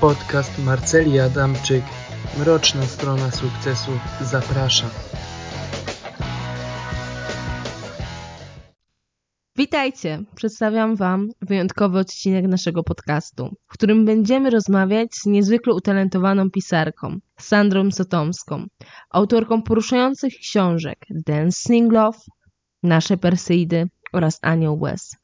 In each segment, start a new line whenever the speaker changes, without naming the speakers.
Podcast Marceli Adamczyk Mroczna strona sukcesu zaprasza.
Witajcie! Przedstawiam Wam wyjątkowy odcinek naszego podcastu, w którym będziemy rozmawiać z niezwykle utalentowaną pisarką, Sandrą Sotomską, autorką poruszających książek Dancing Love, Nasze Perseidy oraz Anioł Łez.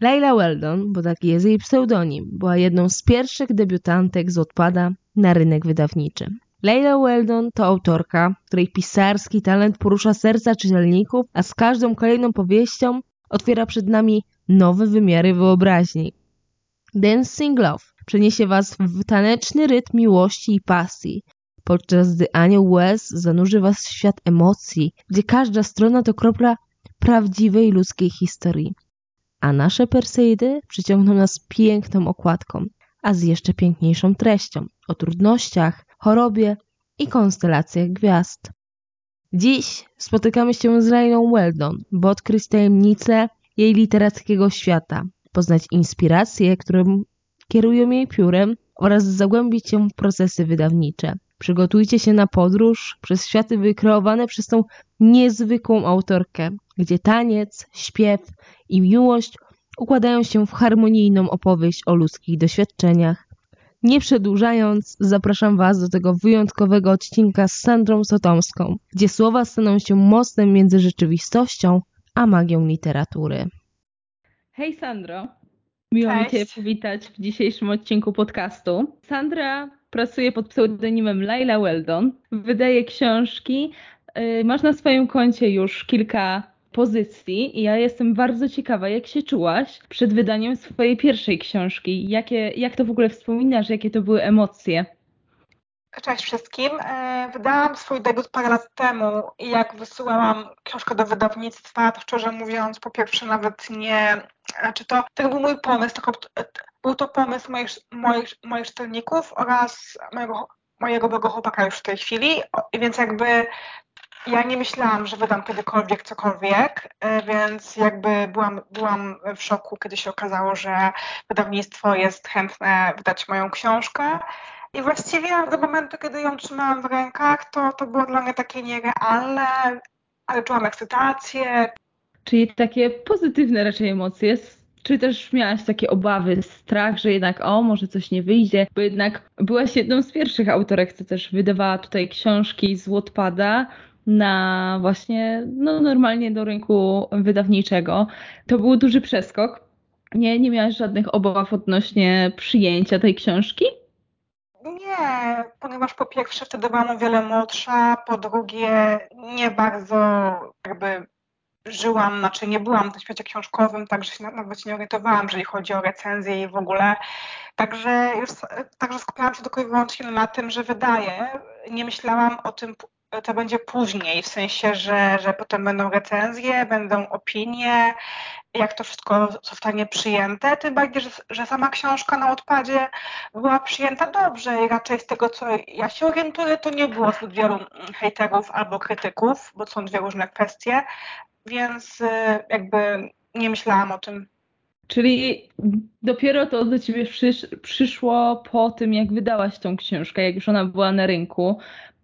Leila Weldon, bo taki jest jej pseudonim, była jedną z pierwszych debiutantek z odpada na rynek wydawniczy. Leila Weldon to autorka, której pisarski talent porusza serca czytelników, a z każdą kolejną powieścią otwiera przed nami nowe wymiary wyobraźni. Dancing Love przeniesie Was w taneczny rytm miłości i pasji, podczas gdy Anioł Łez zanurzy Was w świat emocji, gdzie każda strona to kropla prawdziwej ludzkiej historii. A nasze Perseidy przyciągną nas piękną okładką, a z jeszcze piękniejszą treścią o trudnościach, chorobie i konstelacjach gwiazd. Dziś spotykamy się z Leilą Weldon, by odkryć tajemnice jej literackiego świata, poznać inspiracje, które kierują jej piórem oraz zagłębić się w procesy wydawnicze. Przygotujcie się na podróż przez światy wykreowane przez tą niezwykłą autorkę, gdzie taniec, śpiew i miłość układają się w harmonijną opowieść o ludzkich doświadczeniach. Nie przedłużając, zapraszam Was do tego wyjątkowego odcinka z Sandrą Sotomską, gdzie słowa staną się mostem między rzeczywistością a magią literatury. Hej Sandro, miło
Cześć.
mi Cię powitać w dzisiejszym odcinku podcastu. Sandra pracuje pod pseudonimem Laila Weldon, wydaje książki, yy, masz na swoim koncie już kilka pozycji i ja jestem bardzo ciekawa, jak się czułaś przed wydaniem swojej pierwszej książki. Jakie, jak to w ogóle wspominasz, jakie to były emocje?
Cześć wszystkim. E, Wydałam swój debiut parę lat temu i jak wysyłałam książkę do wydawnictwa, to szczerze mówiąc, po pierwsze nawet nie, znaczy to, to był mój pomysł, tylko był to pomysł moich, moich, moich czytelników oraz mojego, mojego byłego chłopaka już w tej chwili, więc jakby ja nie myślałam, że wydam kiedykolwiek cokolwiek, e, więc jakby byłam, byłam w szoku, kiedy się okazało, że wydawnictwo jest chętne wydać moją książkę. I właściwie do momentu, kiedy ją trzymałam w rękach, to, to było dla mnie takie nierealne, ale czułam ekscytację.
Czyli takie pozytywne raczej emocje. Czy też miałaś takie obawy, strach, że jednak o, może coś nie wyjdzie, bo jednak byłaś jedną z pierwszych autorek, co też wydawała tutaj książki z Wattpada na właśnie, no normalnie do rynku wydawniczego. To był duży przeskok. Nie, nie miałaś żadnych obaw odnośnie przyjęcia tej książki?
Nie, ponieważ po pierwsze wtedy byłam o wiele młodsza, po drugie nie bardzo jakby żyłam, znaczy nie byłam w świecie książkowym, także się nawet nie orientowałam, jeżeli chodzi o recenzję i w ogóle. Także, już, także skupiałam się tylko i wyłącznie na tym, że wydaję. Nie myślałam o tym, to będzie później, w sensie, że, że potem będą recenzje, będą opinie, jak to wszystko zostanie przyjęte, tym bardziej, że, że sama książka na odpadzie była przyjęta dobrze i raczej z tego, co ja się orientuję, to nie było zbyt wielu hejterów albo krytyków, bo są dwie różne kwestie, więc y, jakby nie myślałam o tym.
Czyli dopiero to do ciebie przysz, przyszło po tym, jak wydałaś tą książkę, jak już ona była na rynku.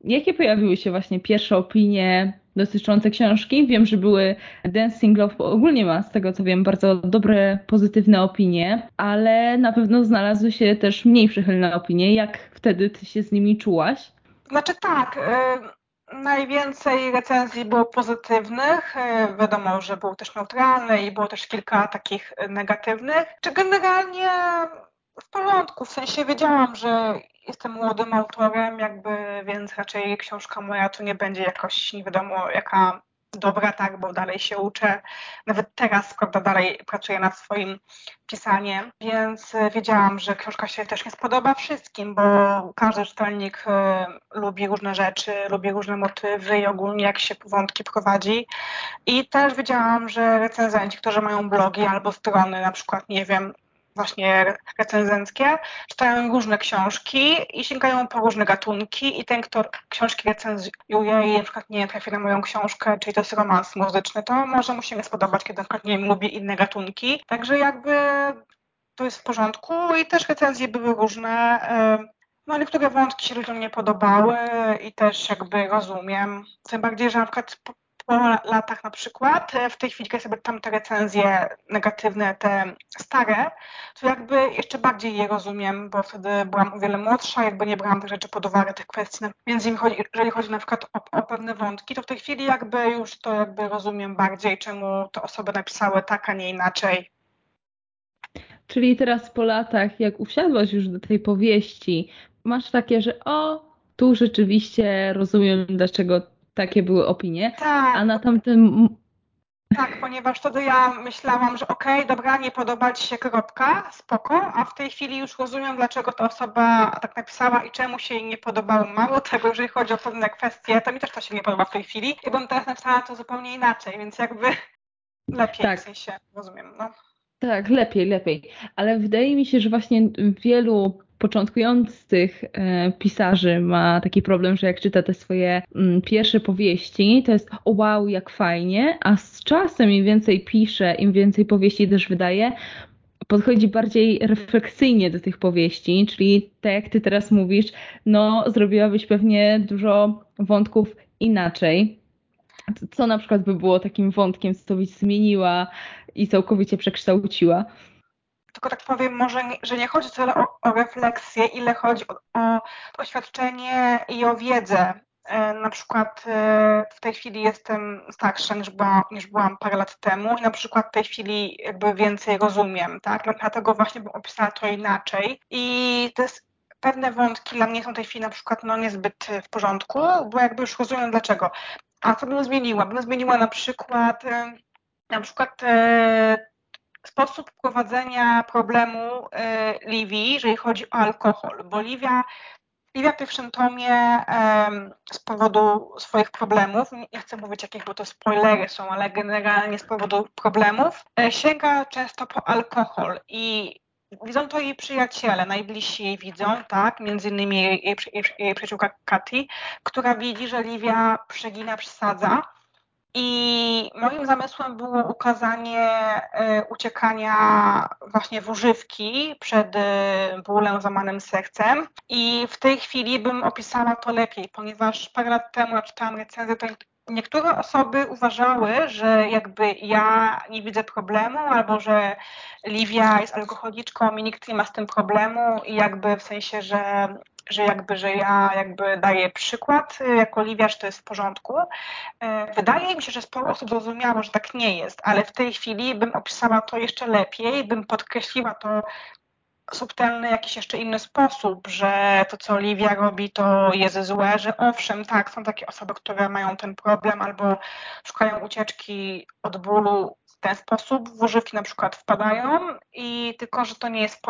Jakie pojawiły się właśnie pierwsze opinie dotyczące książki? Wiem, że były Dancing Love, ogólnie ma z tego co wiem bardzo dobre, pozytywne opinie, ale na pewno znalazły się też mniej przychylne opinie. Jak wtedy ty się z nimi czułaś?
Znaczy tak, y, najwięcej recenzji było pozytywnych, y, wiadomo, że był też neutralny i było też kilka takich negatywnych. Czy generalnie w porządku, w sensie wiedziałam, że jestem młodym autorem, jakby, więc raczej książka moja tu nie będzie jakoś nie wiadomo jaka dobra, tak, bo dalej się uczę. Nawet teraz, prawda, dalej pracuję nad swoim pisaniem, więc wiedziałam, że książka się też nie spodoba wszystkim, bo każdy czytelnik y, lubi różne rzeczy, lubi różne motywy i ogólnie jak się wątki prowadzi. I też wiedziałam, że recenzenci, którzy mają blogi albo strony, na przykład, nie wiem, właśnie recenzenckie, czytają różne książki i sięgają po różne gatunki i ten, kto książki recenzuje i na przykład nie trafi na moją książkę, czyli to jest romans muzyczny, to może mu się nie spodobać, kiedy na przykład nie lubi inne gatunki. Także jakby to jest w porządku i też recenzje były różne. No niektóre wątki się ludziom nie podobały i też jakby rozumiem. Tym bardziej, że na przykład latach na przykład, e, w tej chwili, kiedy sobie tam te recenzje negatywne, te stare, to jakby jeszcze bardziej je rozumiem, bo wtedy byłam o wiele młodsza, jakby nie brałam tych rzeczy pod uwagę, tych kwestii. Innymi chodzi, jeżeli chodzi na przykład o, o pewne wątki, to w tej chwili jakby już to jakby rozumiem bardziej, czemu te osoby napisały tak, a nie inaczej.
Czyli teraz po latach, jak usiadłaś już do tej powieści, masz takie, że o, tu rzeczywiście rozumiem, dlaczego takie były opinie,
tak.
a na tamtym...
Tak, ponieważ wtedy ja myślałam, że okej, okay, dobra, nie podoba Ci się kropka, spoko, a w tej chwili już rozumiem, dlaczego ta osoba tak napisała i czemu się jej nie podobało. Mało tego, jeżeli chodzi o pewne kwestie, to mi też to się nie podoba w tej chwili i bym teraz napisała to zupełnie inaczej, więc jakby lepiej tak. w sensie, rozumiem, no.
Tak, lepiej, lepiej. Ale wydaje mi się, że właśnie wielu początkujących e, pisarzy ma taki problem, że jak czyta te swoje mm, pierwsze powieści, to jest o wow, jak fajnie, a z czasem im więcej pisze, im więcej powieści też wydaje, podchodzi bardziej refleksyjnie do tych powieści, czyli tak jak ty teraz mówisz, no zrobiłabyś pewnie dużo wątków inaczej. Co na przykład by było takim wątkiem, co byś zmieniła i całkowicie przekształciła?
Tylko tak powiem, może, że nie chodzi tyle o, o refleksję, ile chodzi o, o doświadczenie i o wiedzę. E, na przykład e, w tej chwili jestem starsza niż, była, niż byłam parę lat temu i na przykład w tej chwili jakby więcej rozumiem, tak? Dlatego właśnie bym opisała to inaczej. I to jest pewne wątki dla mnie są w tej chwili na przykład no, niezbyt w porządku, bo jakby już rozumiem dlaczego. A co bym zmieniła? Bym zmieniła na przykład e, na przykład sposób prowadzenia problemu y, Liwii, jeżeli chodzi o alkohol, bo Liwia Liwia w pierwszym tomie z powodu swoich problemów, nie chcę mówić jakich, bo to spoilery są, ale generalnie z powodu problemów, e, sięga często po alkohol i widzą to jej przyjaciele, najbliżsi jej widzą, tak, między innymi jej, jej, jej, jej przyjaciółka Katy, która widzi, że Liwia przegina, przesadza i moim zamysłem było ukazanie e, uciekania właśnie w używki przed e, bólem, zamanym sercem. I w tej chwili bym opisała to lepiej, ponieważ parę lat temu, czytałam recenzję, to niektóre osoby uważały, że jakby ja nie widzę problemu, albo że Livia jest alkoholiczką i nikt nie ma z tym problemu i jakby w sensie, że że jakby, że ja jakby daję przykład y, jako Livia, że to jest w porządku. Y, wydaje mi się, że sporo osób zrozumiało, że tak nie jest, ale w tej chwili bym opisała to jeszcze lepiej, bym podkreśliła to subtelny, jakiś jeszcze inny sposób, że to, co Livia robi, to jest złe, że owszem, tak, są takie osoby, które mają ten problem albo szukają ucieczki od bólu w ten sposób, w używki na przykład wpadają i tylko, że to nie jest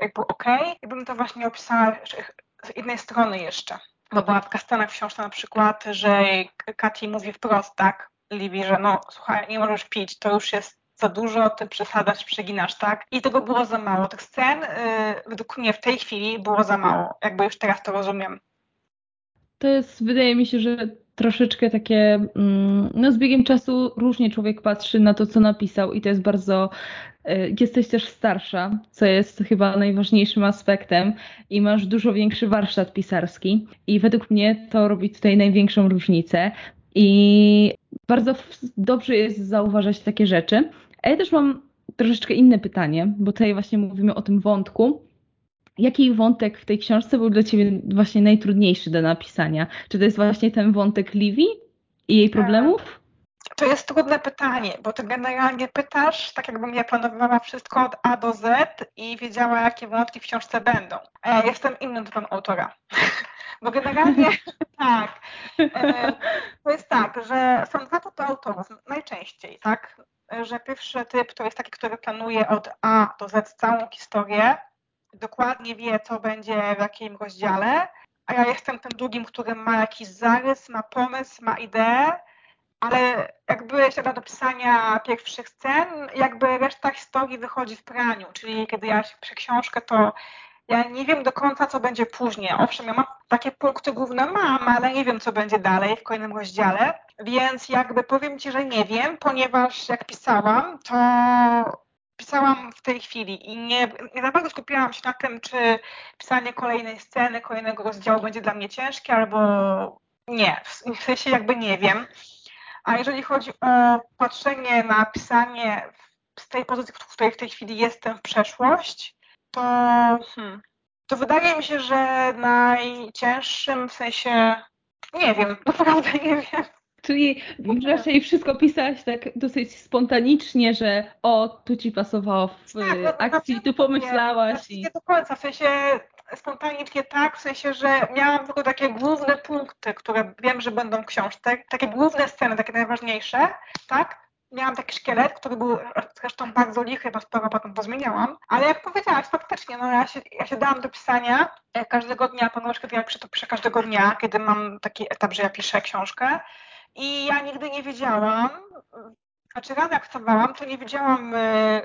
jakby okej. Okay. I bym to właśnie opisała z jednej strony jeszcze, bo była taka scena w książce na przykład, że Katy mówi wprost, tak, Livi, że no słuchaj, nie możesz pić, to już jest za dużo, ty przesadasz, przeginasz, tak? I tego było za mało. Tych scen yy, według mnie w tej chwili było za mało. Jakby już teraz to rozumiem.
To jest, wydaje mi się, że troszeczkę takie, mm, no z biegiem czasu różnie człowiek patrzy na to, co napisał i to jest bardzo, y, jesteś też starsza, co jest chyba najważniejszym aspektem i masz dużo większy warsztat pisarski i według mnie to robi tutaj największą różnicę i bardzo dobrze jest zauważać takie rzeczy. A ja też mam troszeczkę inne pytanie, bo tutaj właśnie mówimy o tym wątku, Jaki wątek w tej książce był dla Ciebie właśnie najtrudniejszy do napisania? Czy to jest właśnie ten wątek Livi i jej problemów?
To jest trudne pytanie, bo ty generalnie pytasz, tak jakbym ja planowała wszystko od A do Z i wiedziała, jakie wątki w książce będą. Ja jestem innym typem autora. Bo generalnie tak. E, to jest tak, że są dwa typy autorów najczęściej, tak? Że pierwszy typ to jest taki, który planuje od A do Z całą historię, dokładnie wie, co będzie w jakim rozdziale, a ja jestem tym drugim, który ma jakiś zarys, ma pomysł, ma ideę, ale jakby siada do pisania pierwszych scen, jakby reszta historii wychodzi w praniu, czyli kiedy ja piszę książkę, to ja nie wiem do końca, co będzie później. Owszem, ja mam takie punkty główne mam, ale nie wiem, co będzie dalej w kolejnym rozdziale, więc jakby powiem Ci, że nie wiem, ponieważ jak pisałam, to pisałam w tej chwili i nie, nie za bardzo skupiałam się na tym, czy pisanie kolejnej sceny, kolejnego rozdziału będzie dla mnie ciężkie, albo nie. W sensie jakby nie wiem. A jeżeli chodzi o patrzenie na pisanie z tej pozycji, w której w tej chwili jestem w przeszłość, to, hmm, to wydaje mi się, że najcięższym w sensie nie wiem, naprawdę nie wiem.
Czyli raczej wszystko pisałaś tak dosyć spontanicznie, że o, tu ci pasowało w tak, no, akcji, tu pomyślałaś.
Nie, i... nie do końca, w sensie spontanicznie tak, w sensie, że miałam tylko takie główne punkty, które wiem, że będą w książce, takie główne sceny, takie najważniejsze, tak? Miałam taki szkielet, który był zresztą bardzo lichy, bo sporo potem pozmieniałam, ale jak powiedziałaś, faktycznie, no ja się, ja się dałam do pisania e, każdego dnia, ponieważ kiedy ja piszę, to piszę każdego dnia, kiedy mam taki etap, że ja piszę książkę i ja nigdy nie wiedziałam, znaczy raz jak wstawałam, to nie wiedziałam e,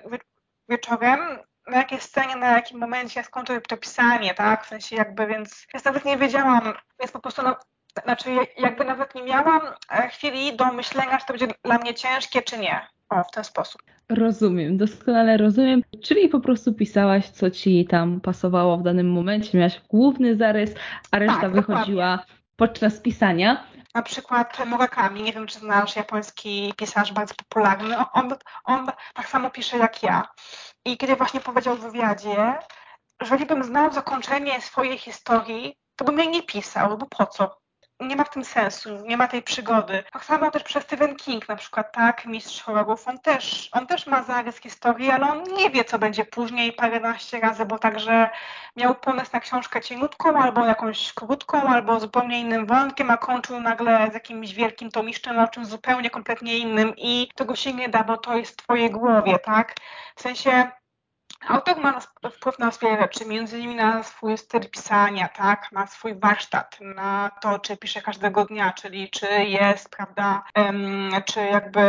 wieczorem, na jakiej scenie, na jakim momencie ja skończę to pisanie, tak? W sensie jakby, więc ja nawet nie wiedziałam, więc po prostu no, znaczy jakby nawet nie miałam e, chwili do myślenia, czy to będzie dla mnie ciężkie, czy nie. O, w ten sposób.
Rozumiem, doskonale rozumiem. Czyli po prostu pisałaś, co ci tam pasowało w danym momencie, miałaś główny zarys, a reszta tak, wychodziła dokładnie. podczas pisania.
Na przykład Murakami, nie wiem czy znasz, japoński pisarz bardzo popularny, on, on tak samo pisze jak ja. I kiedy właśnie powiedział w wywiadzie, że gdybym znał zakończenie swojej historii, to bym jej nie pisał, bo po co? Nie ma w tym sensu, nie ma tej przygody. Tak samo też przez Stephen King na przykład, tak, mistrz horrorów, on też, on też ma zarys historii, ale on nie wie, co będzie później paręnaście razy, bo także miał pomysł na książkę cieniutką, albo jakąś krótką, albo zupełnie innym wątkiem, a kończył nagle z jakimś wielkim tomiszczem o czymś zupełnie kompletnie innym i tego się nie da, bo to jest w twojej głowie, tak? W sensie Autor ma wpływ na wiele rzeczy, między innymi na swój styl pisania, tak, na swój warsztat, na to, czy pisze każdego dnia, czyli czy jest, prawda, um, czy jakby,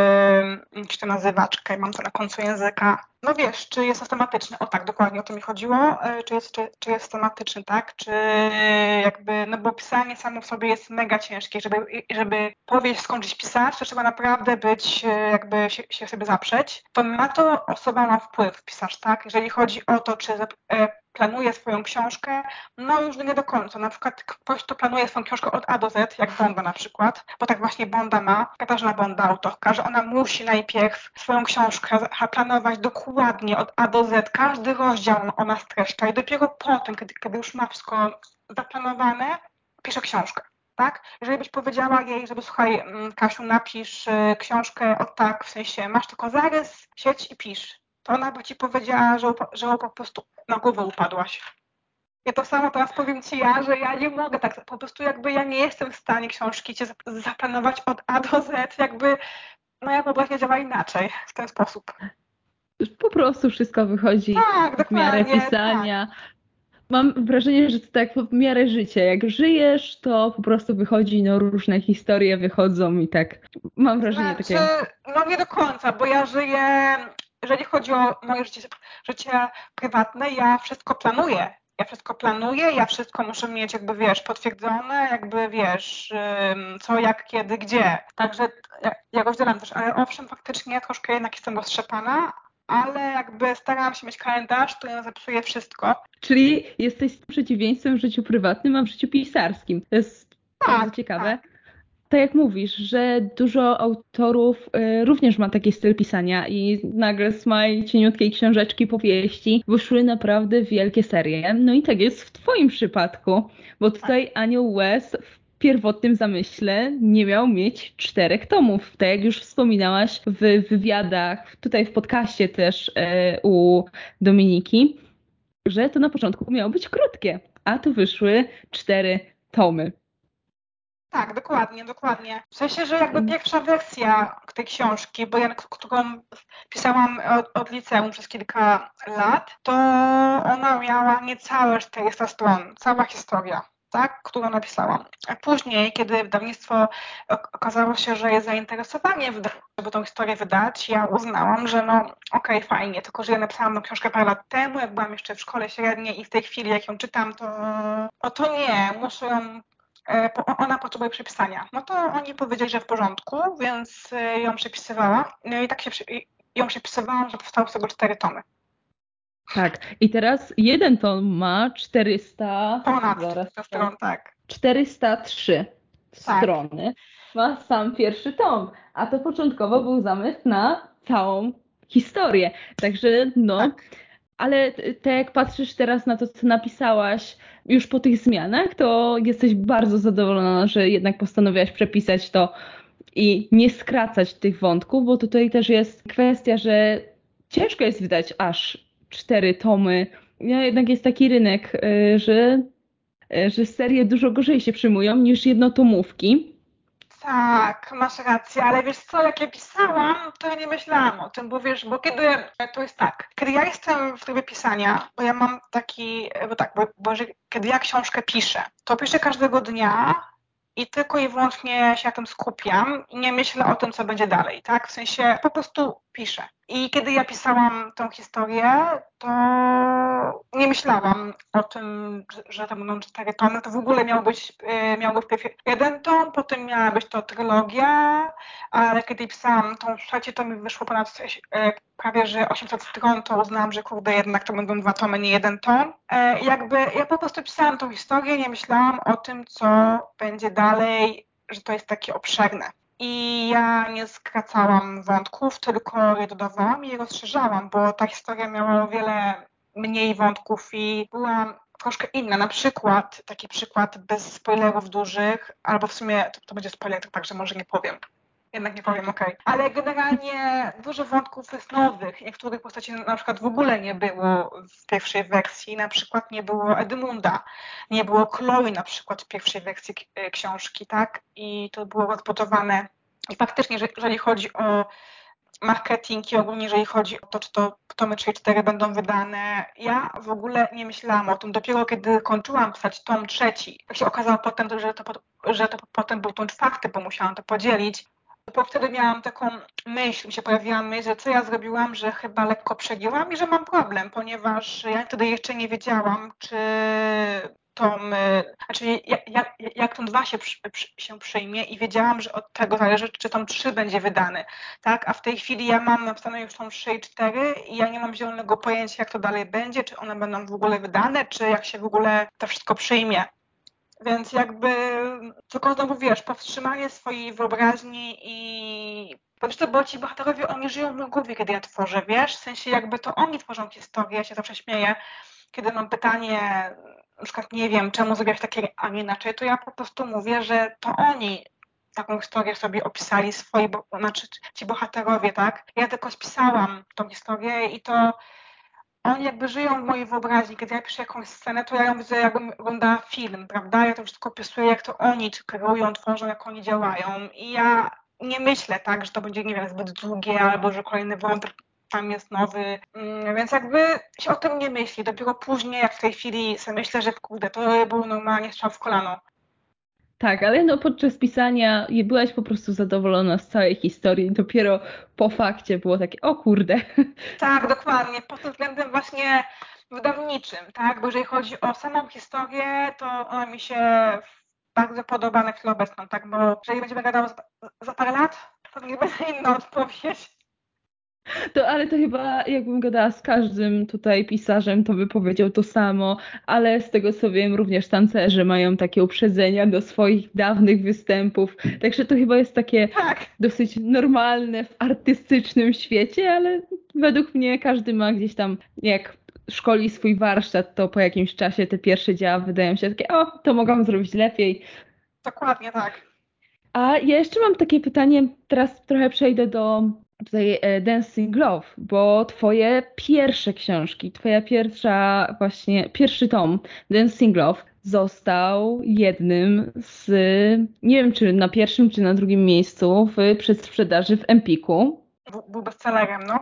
jak się to nazywa, czekaj, mam to na końcu języka, no wiesz, czy jest systematyczny, o tak, dokładnie o to mi chodziło, e, czy jest, czy, czy jest systematyczny, tak, czy jakby, no bo pisanie samo w sobie jest mega ciężkie, żeby, żeby powieść skończyć pisać, to trzeba naprawdę być, e, jakby się, się sobie zaprzeć, to na to osoba ma wpływ, pisarz, tak, jeżeli chodzi o to, czy e, planuje swoją książkę, no już nie do końca. Na przykład ktoś, kto planuje swoją książkę od A do Z, jak Bonda na przykład, bo tak właśnie Bonda ma, Katarzyna Bonda, autorka, że ona musi najpierw swoją książkę planować dokładnie od A do Z, każdy rozdział ona streszcza i dopiero potem, kiedy, kiedy już ma wszystko zaplanowane, pisze książkę. Tak? Jeżeli byś powiedziała jej, żeby słuchaj, mm, Kasiu, napisz y, książkę od tak, w sensie masz tylko zarys, sieć i pisz to ona by ci powiedziała, że, że po prostu na głowę upadłaś. Ja to samo teraz powiem ci ja, że ja nie mogę tak, po prostu jakby ja nie jestem w stanie książki cię zaplanować od A do Z, jakby moja wyobraźnia działa inaczej, w ten sposób.
Po prostu wszystko wychodzi tak, w miarę pisania. Tak. Mam wrażenie, że to tak w miarę życia. Jak żyjesz, to po prostu wychodzi, no różne historie wychodzą i tak mam wrażenie
znaczy, takie... No nie do końca, bo ja żyję jeżeli chodzi o moje życie, życie prywatne, ja wszystko planuję. Ja wszystko planuję, ja wszystko muszę mieć jakby, wiesz, potwierdzone, jakby, wiesz, co, jak, kiedy, gdzie. Także ja, ja rozdzielam też, ale owszem, faktycznie troszkę jednak jestem roztrzepana, ale jakby starałam się mieć kalendarz, który zepsuje wszystko.
Czyli jesteś przeciwieństwem w życiu prywatnym, a w życiu pisarskim. To jest tak, bardzo ciekawe. Tak tak jak mówisz, że dużo autorów y, również ma taki styl pisania i nagle z mojej cieniutkiej książeczki powieści wyszły naprawdę wielkie serie. No i tak jest w Twoim przypadku, bo tutaj Anioł Łez w pierwotnym zamyśle nie miał mieć czterech tomów. Tak jak już wspominałaś w wywiadach, tutaj w podcaście też y, u Dominiki, że to na początku miało być krótkie, a tu wyszły cztery tomy.
Tak, dokładnie, dokładnie. W sensie, że jakby pierwsza wersja tej książki, bo ja, którą pisałam od, od liceum przez kilka lat, to ona miała niecałe 400 stron, cała historia tak, którą napisałam. A później, kiedy wydawnictwo okazało się, że jest zainteresowanie, żeby tą historię wydać, ja uznałam, że no okej, okay, fajnie, tylko że ja napisałam tą książkę parę lat temu, jak byłam jeszcze w szkole średniej i w tej chwili, jak ją czytam, to, no to nie, muszę ją ona potrzebuje przepisania. No to oni powiedzieli, że w porządku, więc e, ją przepisywała. No i tak się ją przepisywałam, że powstały z tego cztery tomy.
Tak. I teraz jeden tom ma 400.
Ponad zaraz, 400 stron, tak.
403 tak. strony. Ma sam pierwszy tom. A to początkowo był zamysł na całą historię. Także no. Tak. Ale te, jak patrzysz teraz na to, co napisałaś już po tych zmianach, to jesteś bardzo zadowolona, że jednak postanowiłaś przepisać to i nie skracać tych wątków, bo tutaj też jest kwestia, że ciężko jest wydać aż cztery tomy. No, jednak jest taki rynek, y, że, y, że serie dużo gorzej się przyjmują niż jednotomówki.
Tak, masz rację, ale wiesz co, jak ja pisałam, to ja nie myślałam o tym, bo wiesz, bo kiedy, to jest tak, kiedy ja jestem w trybie pisania, bo ja mam taki, bo tak, bo, bo kiedy ja książkę piszę, to piszę każdego dnia i tylko i wyłącznie się na tym skupiam i nie myślę o tym, co będzie dalej, tak? W sensie po prostu piszę. I kiedy ja pisałam tą historię, to nie myślałam o tym, że to będą cztery tomy. To w ogóle miał być, y, miał być jeden tom, potem miała być to trylogia, ale kiedy pisałam tą trzecie, to mi wyszło ponad y, prawie, że 800 stron, to uznałam, że kurde, jednak to będą dwa tomy, nie jeden tom. E, jakby ja po prostu pisałam tą historię, nie myślałam o tym, co będzie dalej, że to jest takie obszerne. I ja nie skracałam wątków, tylko je dodawałam i je rozszerzałam, bo ta historia miała o wiele mniej wątków i była troszkę inna. Na przykład, taki przykład bez spoilerów dużych, albo w sumie to, to będzie spoiler, także może nie powiem. Jednak nie powiem, okej. Okay. Ale generalnie dużo wątków jest nowych. Niektórych postaci na przykład w ogóle nie było w pierwszej wersji. Na przykład nie było Edmunda, nie było Chloe na przykład w pierwszej wersji e, książki, tak? I to było rozbudowane. I faktycznie, jeżeli chodzi o marketing i ogólnie jeżeli chodzi o to, czy to tomy 3 i 4 będą wydane, ja w ogóle nie myślałam o tym. Dopiero kiedy kończyłam pisać tom trzeci, jak się okazało potem, że to, że to potem był tom czwarty, bo musiałam to podzielić, bo wtedy miałam taką myśl, mi się pojawiła myśl, że co ja zrobiłam, że chyba lekko przegięłam i że mam problem, ponieważ ja wtedy jeszcze nie wiedziałam, czy tą, znaczy jak, jak, jak tą 2 się, się przyjmie i wiedziałam, że od tego zależy, czy tą 3 będzie wydany, tak, a w tej chwili ja mam napisane już tą 3 i 4 i ja nie mam zielonego pojęcia, jak to dalej będzie, czy one będą w ogóle wydane, czy jak się w ogóle to wszystko przyjmie. Więc jakby znowu wiesz, powstrzymanie swojej wyobraźni i prostu, bo ci bohaterowie, oni żyją w głowie, kiedy ja tworzę, wiesz? W sensie jakby to oni tworzą historię, ja się zawsze śmieję, kiedy mam pytanie, na przykład nie wiem, czemu zrobiłaś takie, a nie inaczej, to ja po prostu mówię, że to oni taką historię sobie opisali swoi, bo, znaczy ci bohaterowie, tak? Ja tylko spisałam tą historię i to oni jakby żyją w mojej wyobraźni. Kiedy ja piszę jakąś scenę, to ja ją widzę, jakbym oglądała film, prawda? Ja to wszystko opisuję, jak to oni kreują, tworzą, jak oni działają. I ja nie myślę tak, że to będzie, nie wiem, zbyt długie, albo że kolejny wątek tam jest nowy, mm, więc jakby się o tym nie myśli. Dopiero później, jak w tej chwili sobie myślę, że kurde, to był normalnie strzał w kolano.
Tak, ale no podczas pisania byłaś po prostu zadowolona z całej historii. Dopiero po fakcie było takie, o kurde.
Tak, dokładnie. Pod tym względem właśnie wydawniczym, tak? Bo jeżeli chodzi o samą historię, to ona mi się bardzo podoba na chwilę obecną, tak? Bo jeżeli będziemy gadał za, za parę lat, to nie będzie inna odpowiedź.
To, ale to chyba jakbym gadała z każdym tutaj pisarzem, to by powiedział to samo, ale z tego co wiem, również tancerze mają takie uprzedzenia do swoich dawnych występów, także to chyba jest takie tak. dosyć normalne w artystycznym świecie, ale według mnie każdy ma gdzieś tam, jak szkoli swój warsztat, to po jakimś czasie te pierwsze dzieła wydają się takie, o, to mogłam zrobić lepiej.
Dokładnie tak.
A ja jeszcze mam takie pytanie, teraz trochę przejdę do tutaj e, Dancing Love, bo twoje pierwsze książki, twoja pierwsza właśnie, pierwszy tom Dancing Love został jednym z, nie wiem czy na pierwszym czy na drugim miejscu w przedsprzedaży w Empiku.
Był bestsellerem, no.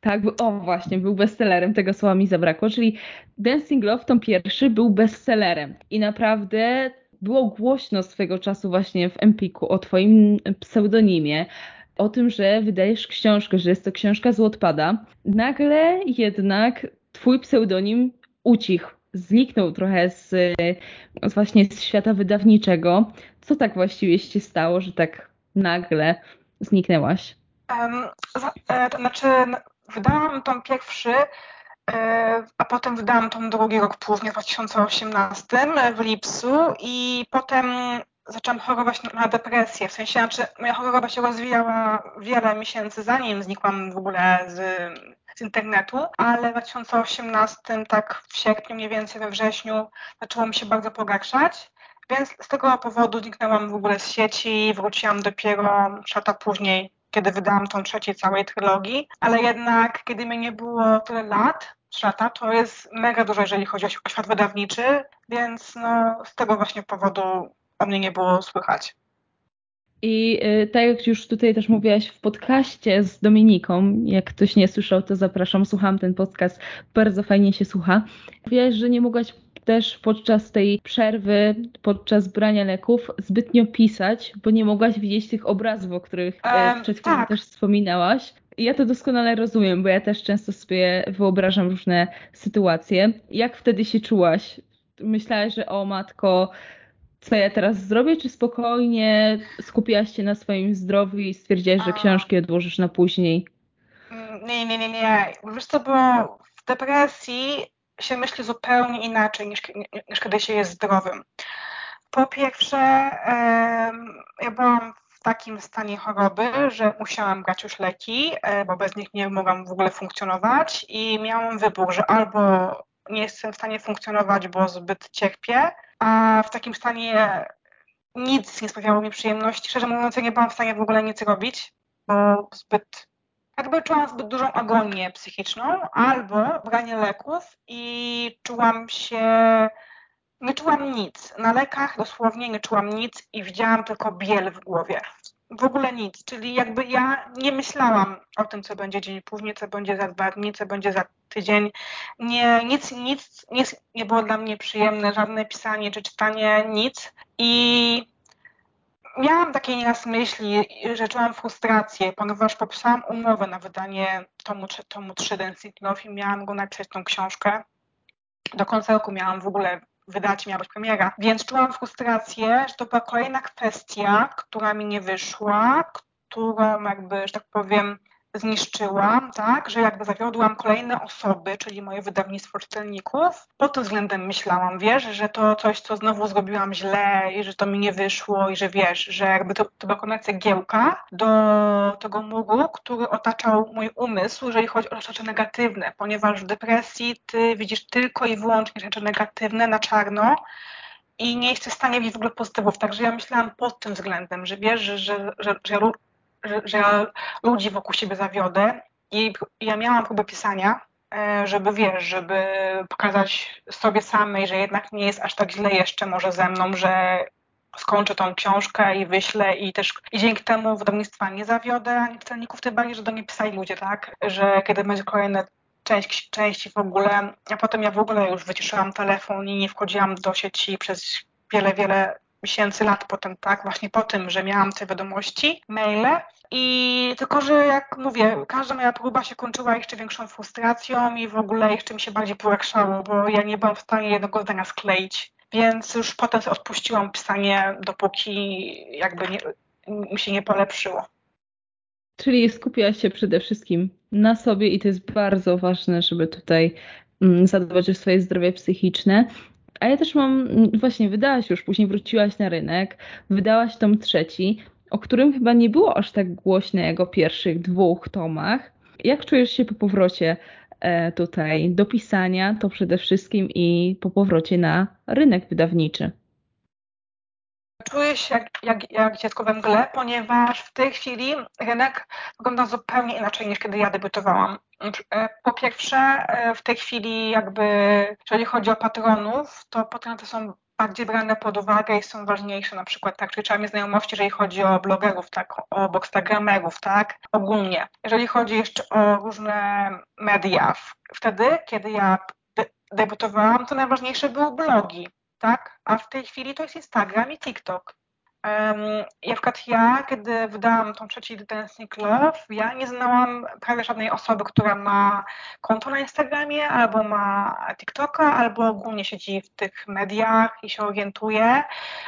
Tak, o właśnie, był bestsellerem, tego słowa mi zabrakło, czyli Dancing Love, tom pierwszy, był bestsellerem i naprawdę było głośno swego czasu właśnie w Empiku o twoim pseudonimie, o tym, że wydajesz książkę, że jest to książka z. Nagle jednak twój pseudonim ucichł, zniknął trochę z, z właśnie z świata wydawniczego. Co tak właściwie się stało, że tak nagle zniknęłaś?
to znaczy, wydałam tą pierwszy, a potem wydałam tą drugi rok później, w 2018 w lipcu i potem zaczęłam chorować na, depresję. W sensie, znaczy, moja choroba się rozwijała wiele miesięcy, zanim znikłam w ogóle z, z internetu, ale w 2018, tak w sierpniu, mniej więcej we wrześniu, zaczęło mi się bardzo pogarszać. Więc z tego powodu zniknęłam w ogóle z sieci, wróciłam dopiero lata później, kiedy wydałam tą trzeciej całej trylogii, ale jednak, kiedy mnie nie było tyle lat, lata, to jest mega dużo, jeżeli chodzi o świat wydawniczy, więc no, z tego właśnie powodu o mnie nie było słychać.
I y, tak jak już tutaj też mówiłaś w podcaście z Dominiką, jak ktoś nie słyszał, to zapraszam, słucham ten podcast, bardzo fajnie się słucha. Mówiłaś, że nie mogłaś też podczas tej przerwy, podczas brania leków zbytnio pisać, bo nie mogłaś widzieć tych obrazów, o których um, przed chwilą tak. też wspominałaś. I ja to doskonale rozumiem, bo ja też często sobie wyobrażam różne sytuacje. Jak wtedy się czułaś? Myślałaś, że o matko, co ja teraz zrobię, czy spokojnie skupiałaś się na swoim zdrowiu i stwierdziłaś, że książki odłożysz na później?
Nie, nie, nie, nie. Wiesz co, bo w depresji się myśli zupełnie inaczej niż, niż kiedy się jest zdrowym. Po pierwsze, ja byłam w takim stanie choroby, że musiałam brać już leki, e, bo bez nich nie mogłam w ogóle funkcjonować i miałam wybór, że albo nie jestem w stanie funkcjonować, bo zbyt cierpię, a w takim stanie nic nie sprawiało mi przyjemności. Szczerze mówiąc, ja nie byłam w stanie w ogóle nic robić, bo zbyt, jakby czułam zbyt dużą agonię psychiczną, albo branie leków i czułam się, nie czułam nic. Na lekach dosłownie nie czułam nic i widziałam tylko biel w głowie w ogóle nic. Czyli jakby ja nie myślałam o tym, co będzie dzień później, co będzie za dwa dni, co będzie za tydzień. Nie, nic, nic, nic nie było dla mnie przyjemne, żadne pisanie czy czytanie, nic. I miałam takie nieraz myśli, że czułam frustrację, ponieważ popisałam umowę na wydanie tomu, tomu 3 Dancing Love i miałam go napisać tą książkę. Do końca roku miałam w ogóle wydać, miała być premiera. Więc czułam frustrację, że to była kolejna kwestia, która mi nie wyszła, którą jakby, że tak powiem, zniszczyłam, tak, że jakby zawiodłam kolejne osoby, czyli moje wydawnictwo czytelników. Pod tym względem myślałam, wiesz, że to coś, co znowu zrobiłam źle i że to mi nie wyszło i że wiesz, że jakby to, to była kolejna cegiełka do tego muru, który otaczał mój umysł, jeżeli chodzi o rzeczy negatywne, ponieważ w depresji ty widzisz tylko i wyłącznie rzeczy negatywne na czarno, i nie jesteś w stanie widzieć w ogóle pozytywów. Także ja myślałam pod tym względem, że wiesz, że, że, że, że że, że ja ludzi wokół siebie zawiodę i ja miałam próbę pisania, e, żeby wiesz, żeby pokazać sobie samej, że jednak nie jest aż tak źle jeszcze może ze mną, że skończę tą książkę i wyślę i też i dzięki temu wydawnictwa nie zawiodę ani czytelników, tym bardziej, że do mnie pisali ludzie, tak, że kiedy będzie kolejne część, części w ogóle, a potem ja w ogóle już wyciszyłam telefon i nie wchodziłam do sieci przez wiele, wiele miesięcy, lat potem, tak, właśnie po tym, że miałam te wiadomości, maile i tylko, że jak mówię, każda moja próba się kończyła jeszcze większą frustracją i w ogóle jeszcze mi się bardziej polepszało, bo ja nie byłam w stanie jednego zdania skleić, więc już potem odpuściłam pisanie, dopóki jakby nie, mi się nie polepszyło.
Czyli skupiałaś się przede wszystkim na sobie i to jest bardzo ważne, żeby tutaj mm, zadbać o swoje zdrowie psychiczne. A ja też mam, właśnie wydałaś już, później wróciłaś na rynek, wydałaś tom trzeci, o którym chyba nie było aż tak głośne jak o pierwszych dwóch tomach. Jak czujesz się po powrocie e, tutaj do pisania, to przede wszystkim i po powrocie na rynek wydawniczy?
Czuję się jak, jak, jak dziecko we mgle, ponieważ w tej chwili rynek wygląda zupełnie inaczej niż kiedy ja debiutowałam. E, po pierwsze, e, w tej chwili jakby, jeżeli chodzi o patronów, to patrony są bardziej brane pod uwagę i są ważniejsze, na przykład tak, mieć znajomości, jeżeli chodzi o blogerów, tak, o bookstagramerów, tak, ogólnie. Jeżeli chodzi jeszcze o różne media, wtedy, kiedy ja debiutowałam, to najważniejsze były blogi, tak, a w tej chwili to jest Instagram i TikTok. Przykład ja, kiedy wydałam tą trzecią Dancing Love, ja nie znałam prawie żadnej osoby, która ma konto na Instagramie, albo ma TikToka, albo ogólnie siedzi w tych mediach i się orientuje.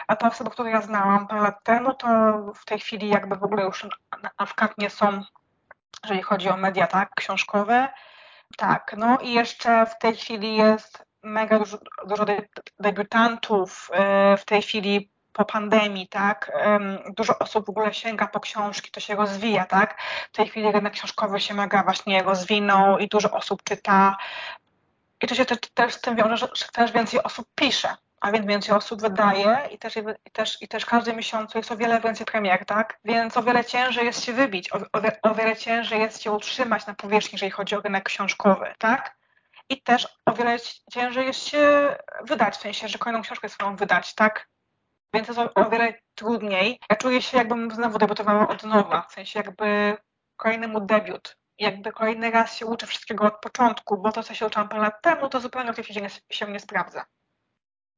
A te osoby, które ja znałam parę lat temu, to w tej chwili jakby w ogóle już na przykład nie są jeżeli chodzi o media, tak, książkowe. Tak, no i jeszcze w tej chwili jest mega dużo, dużo debiutantów e, w tej chwili po pandemii, tak, dużo osób w ogóle sięga po książki, to się rozwija, tak, w tej chwili rynek książkowy się mega właśnie rozwinął i dużo osób czyta i to się też, też z tym wiąże, że też więcej osób pisze, a więc więcej osób wydaje i też, i też, i też każdy miesiąc jest o wiele więcej premier, tak? Więc o wiele ciężej jest się wybić, o, o, o wiele ciężej jest się utrzymać na powierzchni, jeżeli chodzi o rynek książkowy, tak? I też o wiele ciężej jest się wydać, w sensie, że kolejną książkę swoją wydać, tak? Więc jest o, o wiele trudniej. Ja czuję się, jakbym znowu debiutowała od nowa, w sensie jakby kolejny mu debiut. Jakby kolejny raz się uczę wszystkiego od początku, bo to, co się uczyłam parę lat temu, to zupełnie w tej chwili się nie sprawdza.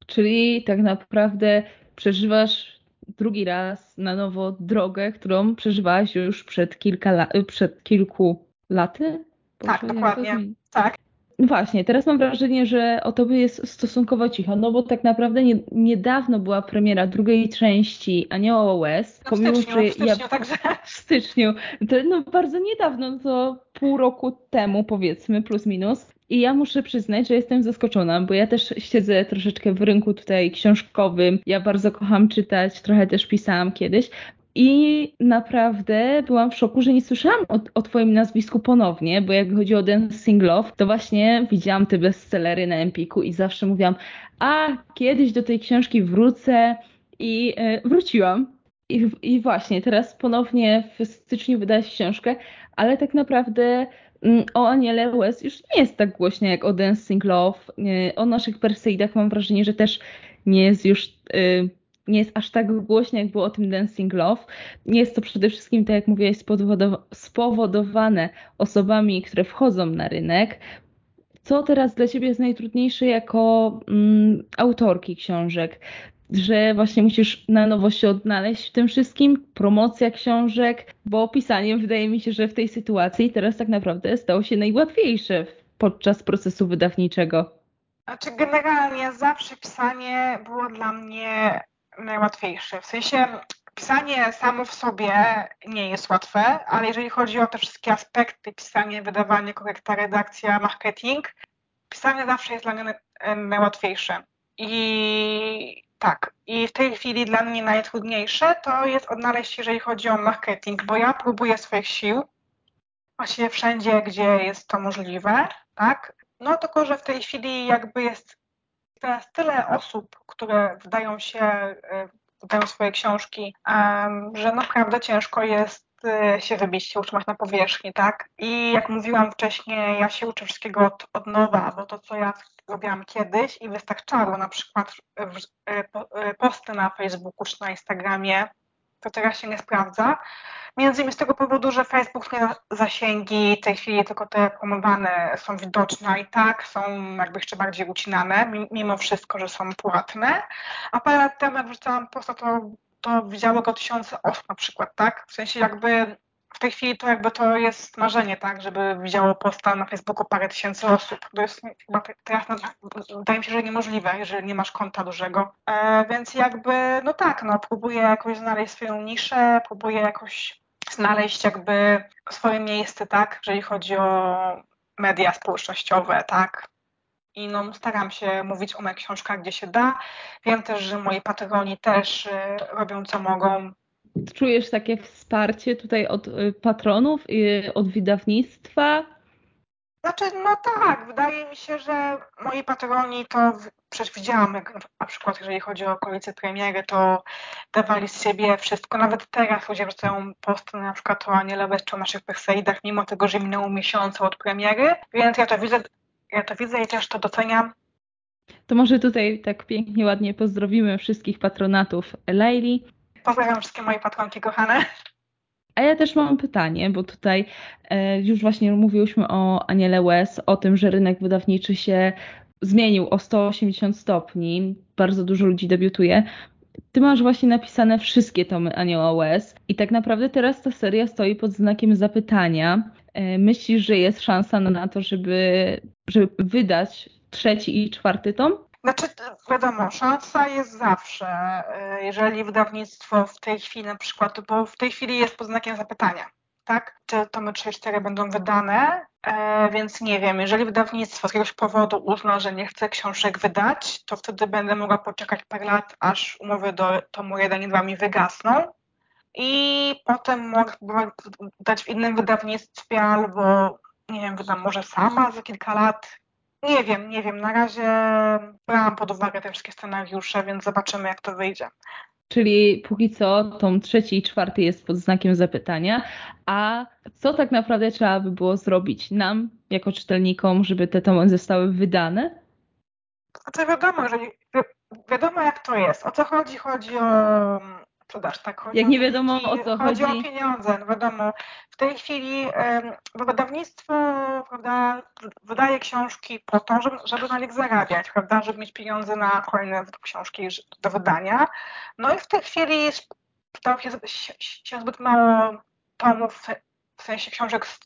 Czyli tak naprawdę przeżywasz drugi raz na nowo drogę, którą przeżywałaś już przed, kilka la przed kilku laty?
Boże, tak, dokładnie. Tak.
Właśnie, teraz mam wrażenie, że o tobie jest stosunkowo cicho, no bo tak naprawdę nie, niedawno była premiera drugiej części Anioła Łez.
No w styczniu, że w styczniu, ja, także.
W styczniu, to, no bardzo niedawno, no to pół roku temu powiedzmy, plus minus. I ja muszę przyznać, że jestem zaskoczona, bo ja też siedzę troszeczkę w rynku tutaj książkowym. Ja bardzo kocham czytać, trochę też pisałam kiedyś. I naprawdę byłam w szoku, że nie słyszałam o, o Twoim nazwisku ponownie, bo jak chodzi o Dancing Love, to właśnie widziałam te bestsellery na Empiku i zawsze mówiłam, a kiedyś do tej książki wrócę i e, wróciłam. I, I właśnie, teraz ponownie w styczniu wydać książkę, ale tak naprawdę mm, o Aniele West już nie jest tak głośno jak o Dancing Love. E, o naszych Perseidach mam wrażenie, że też nie jest już... Y, nie jest aż tak głośno, jak było o tym Dancing Love. Nie jest to przede wszystkim, tak jak mówiłaś, spowodowane osobami, które wchodzą na rynek. Co teraz dla Ciebie jest najtrudniejsze jako mm, autorki książek? Że właśnie musisz na nowo się odnaleźć w tym wszystkim, promocja książek, bo pisanie wydaje mi się, że w tej sytuacji teraz tak naprawdę stało się najłatwiejsze podczas procesu wydawniczego.
Znaczy, generalnie zawsze pisanie było dla mnie najłatwiejszy. W sensie pisanie samo w sobie nie jest łatwe, ale jeżeli chodzi o te wszystkie aspekty, pisanie, wydawanie, korekta, redakcja, marketing, pisanie zawsze jest dla mnie najłatwiejsze. I tak, i w tej chwili dla mnie najtrudniejsze to jest odnaleźć, jeżeli chodzi o marketing, bo ja próbuję swoich sił właściwie wszędzie, gdzie jest to możliwe, tak? No tylko, że w tej chwili jakby jest teraz tyle osób, które wydają się, e, wydają swoje książki, że naprawdę ciężko jest e, się wybić, się utrzymać na powierzchni, tak? I jak mówiłam wcześniej, ja się uczę wszystkiego od, od nowa, bo to, co ja robiłam kiedyś i wystarczało na przykład e, posty na Facebooku czy na Instagramie, to teraz się nie sprawdza. Między innymi z tego powodu, że Facebook nie zasięgi, w tej chwili tylko te promowane są widoczne i tak są jakby jeszcze bardziej ucinane, mimo wszystko, że są płatne. A parę lat temu, wrzucałam posta, to, to widziało go tysiące osób na przykład, tak? W sensie jakby w tej chwili to jakby to jest marzenie, tak, żeby widziało posta na Facebooku parę tysięcy osób. To jest chyba teraz, wydaje mi się, że niemożliwe, jeżeli nie masz konta dużego. E, więc jakby, no tak, no próbuję jakoś znaleźć swoją niszę, próbuję jakoś znaleźć jakby swoje miejsce, tak, jeżeli chodzi o media społecznościowe, tak. I no, staram się mówić o moich książkach, gdzie się da. Wiem też, że moi patroni też y, robią co mogą.
Czujesz takie wsparcie tutaj od y, patronów, od wydawnictwa?
Znaczy, no tak, wydaje mi się, że moi patroni to przecież widziałam, jak na przykład jeżeli chodzi o okolice premiery, to dawali z siebie wszystko. Nawet teraz ludzie wrzucają posty na przykład o Aniele West o naszych Perseidach, mimo tego, że minęło miesiące od premiery, więc ja to widzę, ja to widzę i też to doceniam.
To może tutaj tak pięknie, ładnie pozdrowimy wszystkich patronatów Laili.
Pozdrawiam wszystkie moje patronki kochane.
A ja też mam pytanie, bo tutaj e, już właśnie mówiłyśmy o Aniele Wes, o tym, że rynek wydawniczy się zmienił o 180 stopni, bardzo dużo ludzi debiutuje. Ty masz właśnie napisane wszystkie tomy Anioła Wes i tak naprawdę teraz ta seria stoi pod znakiem zapytania. E, myślisz, że jest szansa na to, żeby, żeby wydać trzeci i czwarty tom?
Znaczy, wiadomo, szansa jest zawsze, e, jeżeli wydawnictwo w tej chwili na przykład, bo w tej chwili jest pod znakiem zapytania, tak? Czy tomy 3 i 4 będą wydane, e, więc nie wiem, jeżeli wydawnictwo z jakiegoś powodu uzna, że nie chce książek wydać, to wtedy będę mogła poczekać parę lat, aż umowy do tomu 1 i 2 mi wygasną i potem mogę dać w innym wydawnictwie albo nie wiem, wydam może sama za kilka lat. Nie wiem, nie wiem. Na razie brałam pod uwagę te wszystkie scenariusze, więc zobaczymy, jak to wyjdzie.
Czyli póki co tom trzeci i czwarty jest pod znakiem zapytania. A co tak naprawdę trzeba by było zrobić nam, jako czytelnikom, żeby te tomy zostały wydane?
Znaczy wiadomo, że wiadomo jak to jest. O co chodzi? Chodzi o sprzedaż, tak?
Chodzi Jak nie wiadomo o co chodzi.
Chodzi o pieniądze, no wiadomo. W tej chwili wydawnictwo prawda, wydaje książki po to, żeby, żeby na nich zarabiać, prawda, żeby mieć pieniądze na kolejne książki do wydania. No i w tej chwili sprzedało się, się zbyt mało tomów, w sensie książek z y,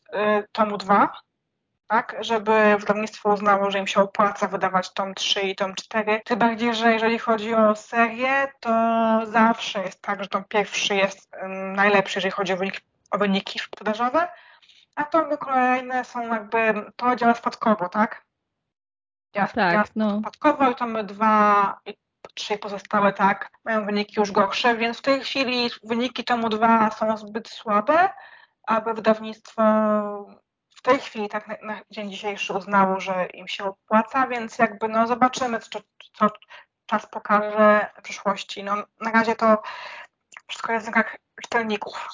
tomu 2, tak, żeby wydawnictwo uznało, że im się opłaca wydawać tom 3 i tom 4. Tym bardziej, że jeżeli chodzi o serię, to zawsze jest tak, że tom pierwszy jest najlepszy, jeżeli chodzi o wyniki, o wyniki sprzedażowe, a tomy kolejne są jakby, to działa spadkowo, tak?
Działa, tak, działa no.
spadkowo i tomy 2 i 3 pozostałe tak, mają wyniki już gorsze, więc w tej chwili wyniki tomu 2 są zbyt słabe, aby wydawnictwo w tej chwili tak na, na, dzień dzisiejszy uznało, że im się opłaca, więc jakby no zobaczymy, co, co czas pokaże w przyszłości. No, na razie to wszystko jest w rękach czytelników.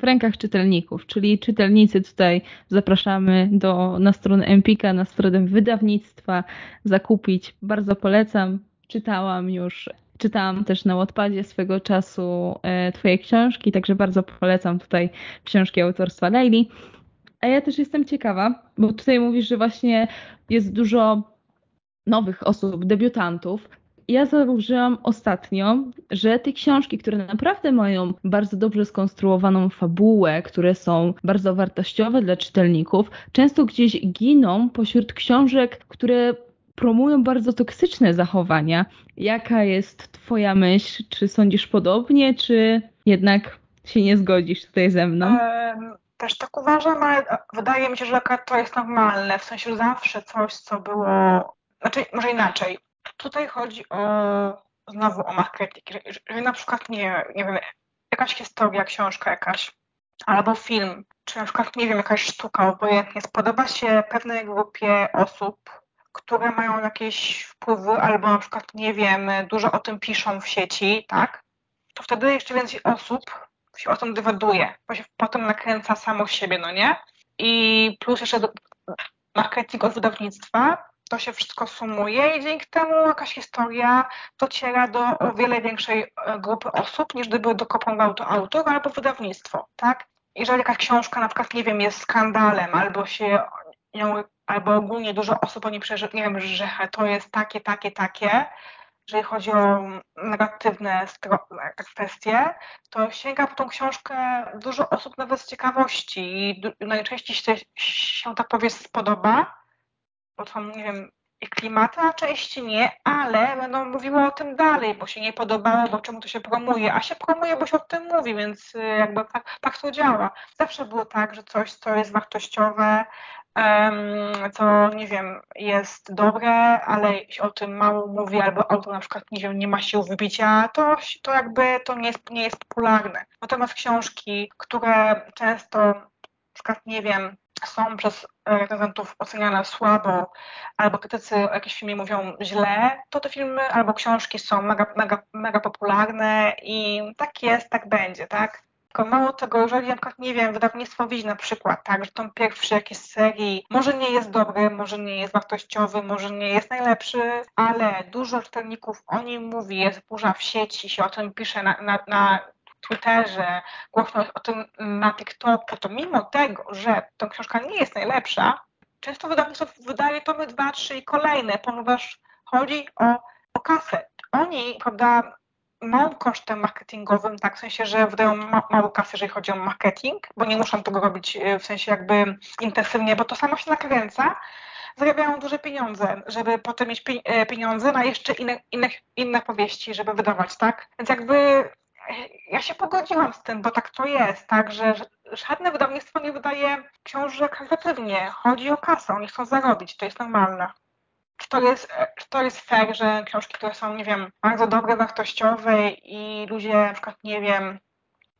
W rękach czytelników, czyli czytelnicy tutaj zapraszamy do, na stronę Empika, na stronę wydawnictwa zakupić. Bardzo polecam. Czytałam już czytałam też na Wattpadzie swego czasu e, Twoje książki, także bardzo polecam tutaj książki autorstwa Leili. A ja też jestem ciekawa, bo tutaj mówisz, że właśnie jest dużo nowych osób, debiutantów. Ja zauważyłam ostatnio, że te książki, które naprawdę mają bardzo dobrze skonstruowaną fabułę, które są bardzo wartościowe dla czytelników, często gdzieś giną pośród książek, które promują bardzo toksyczne zachowania. Jaka jest Twoja myśl? Czy sądzisz podobnie, czy jednak się nie zgodzisz tutaj ze mną? Um
też tak uważam, ale wydaje mi się, że to jest normalne, w sensie zawsze coś, co było, znaczy może inaczej. Tutaj chodzi o znowu o marketing. Jeżeli na przykład, nie, nie wiem, jakaś historia, książka jakaś, albo film, czy na przykład, nie wiem, jakaś sztuka, obojętnie, spodoba się pewnej grupie osób, które mają jakieś wpływy, albo na przykład, nie wiem, dużo o tym piszą w sieci, tak? To wtedy jeszcze więcej osób się o tym dywaguje, bo się potem nakręca samo siebie, no nie? I plus jeszcze do, marketing od wydawnictwa, to się wszystko sumuje i dzięki temu jakaś historia dociera do wiele większej e, grupy osób, niż gdyby dokopał to autor albo wydawnictwo, tak? Jeżeli jakaś książka na przykład, nie wiem, jest skandalem, albo się albo ogólnie dużo osób o niej przeży, nie wiem, że to jest takie, takie, takie, jeżeli chodzi o negatywne kwestie, to sięga po tą książkę dużo osób nawet z ciekawości i najczęściej się, się ta powieść spodoba, bo są, nie wiem, klimaty, części nie, ale będą mówiły o tym dalej, bo się nie podobało, bo czemu to się promuje, a się promuje, bo się o tym mówi, więc y, jakby tak, tak to działa. Zawsze było tak, że coś, co jest wartościowe, co nie wiem, jest dobre, ale o tym mało mówi, albo autor na przykład nie wiem, nie ma sił wybicia, to, to jakby to nie jest, nie jest popularne. Natomiast książki, które często na przykład nie wiem, są przez recenzentów oceniane słabo, albo krytycy o jakimś filmie mówią źle, to te filmy albo książki są mega, mega, mega popularne i tak jest, tak będzie, tak? Tylko mało tego, jeżeli na przykład, nie wiem, wydawnictwo widzi na przykład, tak, że ten pierwszy jakiś serii może nie jest dobry, może nie jest wartościowy, może nie jest najlepszy, ale dużo czytelników o nim mówi, jest burza w sieci, się o tym pisze na, na, na Twitterze, głośno o tym na TikToku, to mimo tego, że ta książka nie jest najlepsza, często wydawnictwo wydaje tomy dwa, trzy i kolejne, ponieważ chodzi o, o kasę. Oni, prawda, małym kosztem marketingowym, tak, w sensie, że wydają ma mało kasy, jeżeli chodzi o marketing, bo nie muszą tego robić e, w sensie jakby intensywnie, bo to samo się nakręca, zarabiają duże pieniądze, żeby potem mieć e, pieniądze na jeszcze inne, inne, inne powieści, żeby wydawać, tak? Więc jakby ja się pogodziłam z tym, bo tak to jest, tak, że, żadne wydawnictwo nie wydaje książek charytatywnie. Chodzi o kasę, oni chcą zarobić, to jest normalne. Czy to jest, czy to jest fair, że książki, które są, nie wiem, bardzo dobre, wartościowe i ludzie na przykład, nie wiem,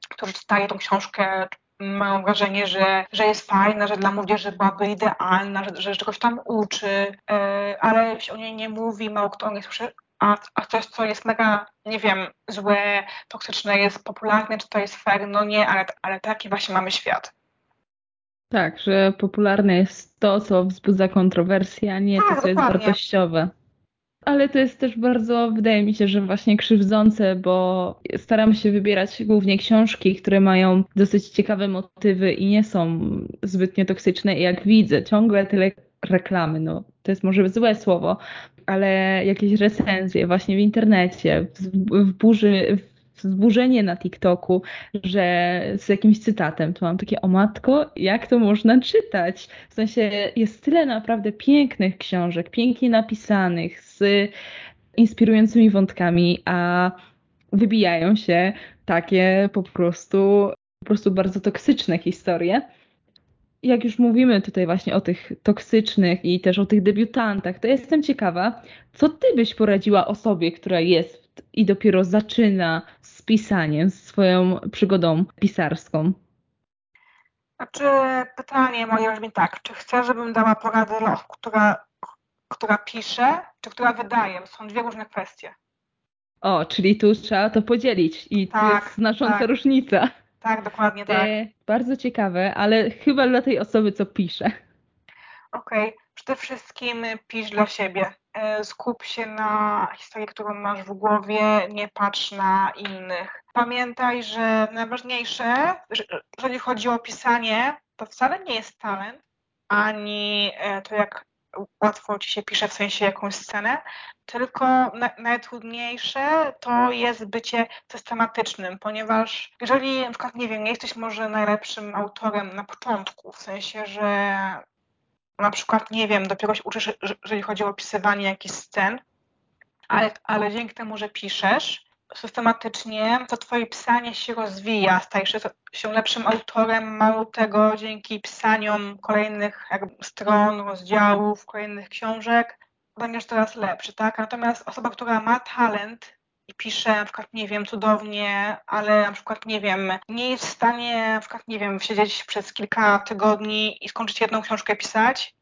którzy czytają tą książkę, mają wrażenie, że, że jest fajna, że dla młodzieży byłaby idealna, że, że czegoś tam uczy, yy, ale o niej nie mówi, mało kto o niej słyszy, a, a coś, co jest mega, nie wiem, złe, toksyczne, jest popularne, czy to jest fair, no nie, ale, ale taki właśnie mamy świat.
Tak, że popularne jest to, co wzbudza kontrowersje, a nie tak, to, co dokładnie. jest wartościowe. Ale to jest też bardzo, wydaje mi się, że właśnie krzywdzące, bo staram się wybierać głównie książki, które mają dosyć ciekawe motywy i nie są zbytnio toksyczne. I jak widzę ciągle tyle reklamy, no to jest może złe słowo, ale jakieś recenzje właśnie w internecie, w, burzy, wzburzenie na TikToku, że z jakimś cytatem, to mam takie, o matko, jak to można czytać? W sensie jest tyle naprawdę pięknych książek, pięknie napisanych, z inspirującymi wątkami, a wybijają się takie po prostu, po prostu bardzo toksyczne historie jak już mówimy tutaj właśnie o tych toksycznych i też o tych debiutantach, to jestem ciekawa, co ty byś poradziła osobie, która jest i dopiero zaczyna z pisaniem, z swoją przygodą pisarską?
Znaczy, pytanie moje brzmi tak, czy chcę, żebym dała poradę dla osób, która, która pisze, czy która wydaje? To są dwie różne kwestie.
O, czyli tu trzeba to podzielić i tak, tu jest znacząca tak. różnica.
Tak, dokładnie tak. E,
bardzo ciekawe, ale chyba dla tej osoby, co pisze.
Okej, okay. przede wszystkim pisz dla siebie. E, skup się na historii, którą masz w głowie, nie patrz na innych. Pamiętaj, że najważniejsze, jeżeli chodzi o pisanie, to wcale nie jest talent, ani e, to, jak łatwo ci się pisze w sensie jakąś scenę, tylko na, najtrudniejsze to jest bycie systematycznym, ponieważ jeżeli na przykład, nie wiem, nie jesteś może najlepszym autorem na początku, w sensie, że na przykład, nie wiem, dopiero się uczysz, jeżeli chodzi o opisywanie jakichś scen, ale, ale dzięki temu, że piszesz, systematycznie, to twoje pisanie się rozwija, stajesz się lepszym autorem, mało tego, dzięki pisaniom kolejnych stron, rozdziałów, kolejnych książek, będziesz coraz lepszy, tak? Natomiast osoba, która ma talent i pisze na przykład, nie wiem, cudownie, ale na przykład, nie wiem, nie jest w stanie na przykład, nie wiem, siedzieć przez kilka tygodni i skończyć jedną książkę pisać,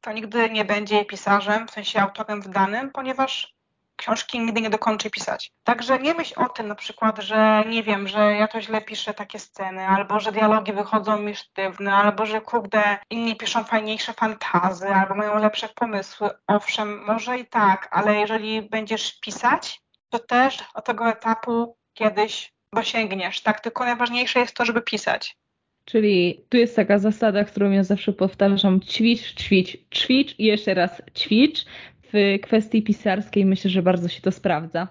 to nigdy nie będzie pisarzem, w sensie autorem wdanym, ponieważ książki nigdy nie dokończy pisać. Także nie myśl o tym na przykład, że nie wiem, że ja to źle piszę takie sceny, albo że dialogi wychodzą mi sztywne, albo że kurde, inni piszą fajniejsze fantazy, albo mają lepsze pomysły. Owszem, może i tak, ale jeżeli będziesz pisać, to też do tego etapu kiedyś dosięgniesz, tak? Tylko najważniejsze jest to, żeby pisać.
Czyli tu jest taka zasada, którą ja zawsze powtarzam: ćwicz, ćwicz, ćwicz i jeszcze raz ćwicz, w kwestii pisarskiej myślę, że bardzo się to sprawdza.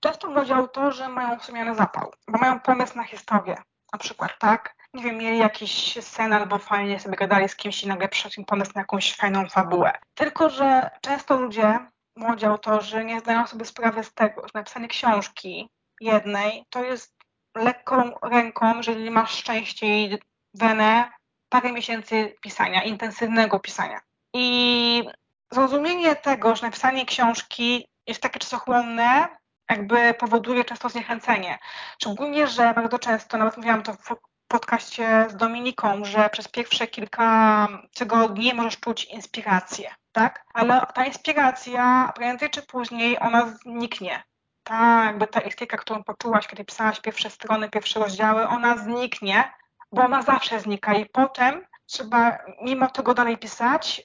Często chodzi autorzy mają wspomniany zapał, bo mają pomysł na historię, na przykład, tak? Nie wiem, mieli jakiś sen albo fajnie sobie gadali z kimś i nagle przyszedł im pomysł na jakąś fajną fabułę. Tylko, że często ludzie, młodzi autorzy, nie zdają sobie sprawy z tego, że napisanie książki jednej to jest lekką ręką, jeżeli masz szczęście i wenę, parę miesięcy pisania, intensywnego pisania. I zrozumienie tego, że napisanie książki jest takie czasochłonne, jakby powoduje często zniechęcenie. Szczególnie, że bardzo często, nawet mówiłam to w podcaście z Dominiką, że przez pierwsze kilka tygodni możesz czuć inspirację, tak? Ale ta inspiracja prędzej czy później ona zniknie. Ta, jakby ta inspiracja, którą poczułaś, kiedy pisałaś pierwsze strony, pierwsze rozdziały, ona zniknie, bo ona zawsze znika i potem trzeba mimo tego dalej pisać,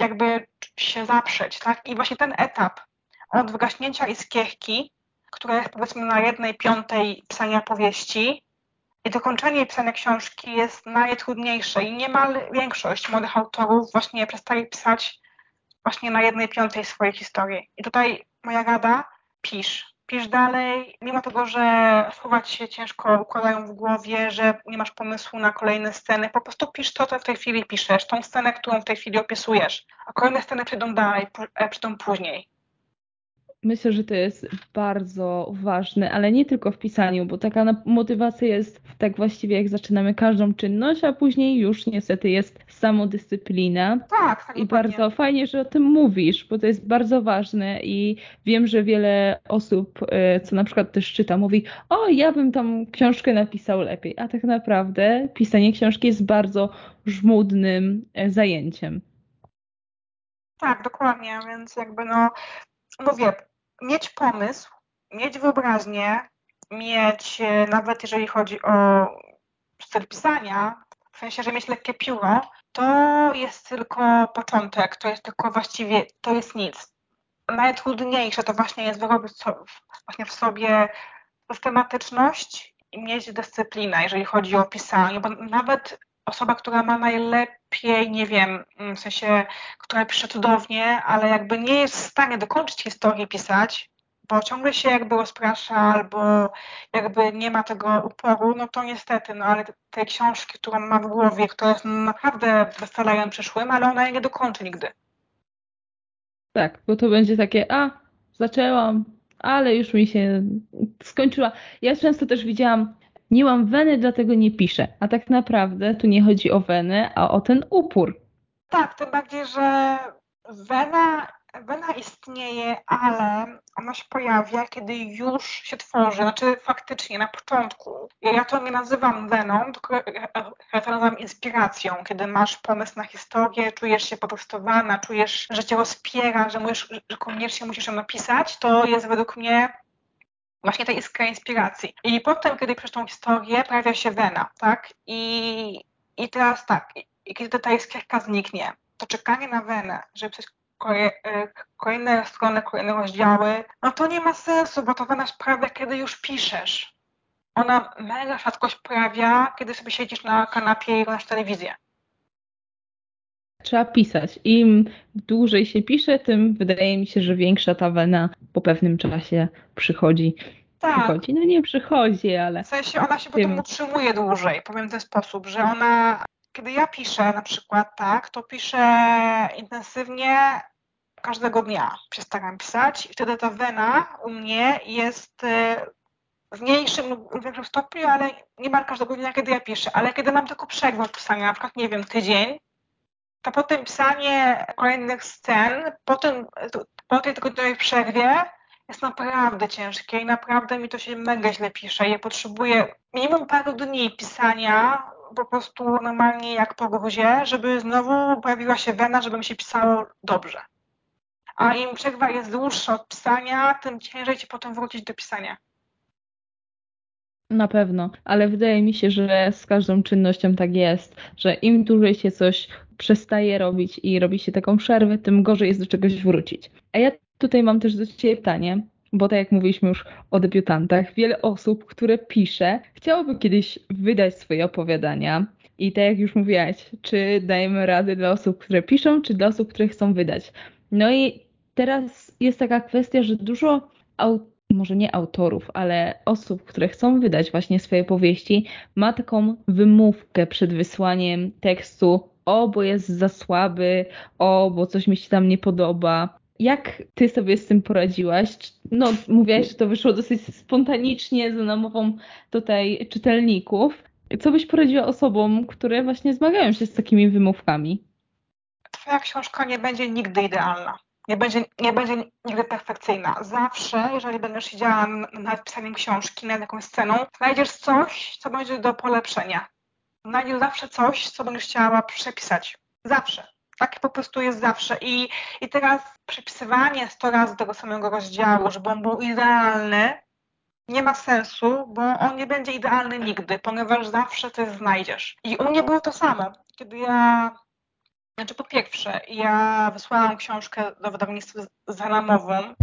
jakby się zaprzeć, tak? I właśnie ten etap od wygaśnięcia iskierki, która jest powiedzmy na jednej piątej pisania powieści i dokończenie pisania książki jest najtrudniejsze i niemal większość młodych autorów właśnie przestaje pisać właśnie na jednej piątej swojej historii. I tutaj moja rada, pisz, pisz dalej, mimo tego, że słowa ci się ciężko układają w głowie, że nie masz pomysłu na kolejne sceny, po prostu pisz to, co w tej chwili piszesz, tą scenę, którą w tej chwili opisujesz, a kolejne sceny przyjdą dalej, e, przyjdą później.
Myślę, że to jest bardzo ważne, ale nie tylko w pisaniu, bo taka motywacja jest tak właściwie jak zaczynamy każdą czynność, a później już niestety jest samodyscyplina.
Tak, tak
I bardzo fajnie, że o tym mówisz, bo to jest bardzo ważne i wiem, że wiele osób, e, co na przykład też czyta, mówi, o ja bym tam książkę napisał lepiej, a tak naprawdę pisanie książki jest bardzo żmudnym e, zajęciem.
Tak, dokładnie, więc jakby no, mówię, mieć pomysł, mieć wyobraźnię, mieć e, nawet jeżeli chodzi o styl pisania, w sensie, że mieć lekkie pióro, to jest tylko początek, to jest tylko właściwie, to jest nic. Najtrudniejsze to właśnie jest wyrobić so, właśnie w sobie systematyczność i mieć dyscyplinę, jeżeli chodzi o pisanie, bo nawet osoba, która ma najlepiej, nie wiem, w sensie, która pisze cudownie, ale jakby nie jest w stanie dokończyć historii pisać, bo ciągle się jakby rozprasza albo jakby nie ma tego uporu, no to niestety, no ale tej książki, którą ma w głowie, która jest naprawdę bestsellerem przyszłym, ale ona jej nie dokończy nigdy.
Tak, bo to będzie takie, a, zaczęłam, ale już mi się skończyła. Ja często też widziałam nie mam weny, dlatego nie piszę. A tak naprawdę tu nie chodzi o wenę, a o ten upór.
Tak, tym bardziej, że wena, wena istnieje, ale ona się pojawia, kiedy już się tworzy. Znaczy faktycznie na początku. Ja to nie nazywam weną, tylko ja to nazywam inspiracją. Kiedy masz pomysł na historię, czujesz się poprostowana, czujesz, że cię rozpiera, że, musisz, że koniecznie musisz ją napisać, to jest według mnie właśnie tej iskry inspiracji. I potem, kiedy piszesz tą historię, pojawia się wena, tak? I, i teraz tak, i kiedy ta iskierka zniknie, to czekanie na wenę, żeby pisać e, kolejne strony, kolejne rozdziały, no to nie ma sensu, bo to wena sprawia, kiedy już piszesz. Ona mega rzadko się pojawia, kiedy sobie siedzisz na kanapie i oglądasz telewizję.
Trzeba pisać. Im dłużej się pisze, tym wydaje mi się, że większa ta wena po pewnym czasie przychodzi. Tak. Przychodzi. No nie przychodzi, ale.
W sensie ona się potem utrzymuje dłużej, powiem w ten sposób, że ona, kiedy ja piszę na przykład, tak, to piszę intensywnie każdego dnia. Przestaram pisać i wtedy ta wena u mnie jest y, w mniejszym lub większym stopniu, ale niemal każdego dnia, kiedy ja piszę. Ale kiedy mam tylko przerwę pisania, na przykład, nie wiem, tydzień, to potem pisanie kolejnych scen, potem, po tej tygodniowej przerwie jest naprawdę ciężkie i naprawdę mi to się mega źle pisze. Ja potrzebuję minimum paru dni pisania po prostu normalnie jak po gruzie, żeby znowu pojawiła się wena, żeby mi się pisało dobrze. A im przerwa jest dłuższa od pisania, tym ciężej ci potem wrócić do pisania.
Na pewno, ale wydaje mi się, że z każdą czynnością tak jest, że im dłużej się coś przestaje robić i robi się taką przerwę, tym gorzej jest do czegoś wrócić. A ja tutaj mam też do Ciebie pytanie, bo tak jak mówiliśmy już o debiutantach, wiele osób, które pisze, chciałoby kiedyś wydać swoje opowiadania. I tak jak już mówiłaś, czy dajemy rady dla osób, które piszą, czy dla osób, które chcą wydać. No i teraz jest taka kwestia, że dużo autorów, może nie autorów, ale osób, które chcą wydać właśnie swoje powieści, ma taką wymówkę przed wysłaniem tekstu, o, bo jest za słaby, o, bo coś mi się tam nie podoba. Jak ty sobie z tym poradziłaś? No, mówiłaś, że to wyszło dosyć spontanicznie za namową tutaj czytelników. Co byś poradziła osobom, które właśnie zmagają się z takimi wymówkami?
Twoja książka nie będzie nigdy idealna nie będzie, nie będzie nigdy perfekcyjna. Zawsze, jeżeli będziesz siedziała nad pisaniem książki, nad jakąś sceną, znajdziesz coś, co będzie do polepszenia. Znajdziesz zawsze coś, co będziesz chciała przepisać. Zawsze. Tak po prostu jest zawsze. I, i teraz przepisywanie 100 razy tego samego rozdziału, żeby on był idealny, nie ma sensu, bo on nie będzie idealny nigdy, ponieważ zawsze coś znajdziesz. I u mnie było to samo. Kiedy ja znaczy, po pierwsze, ja wysłałam książkę do wydawnictwa zalamową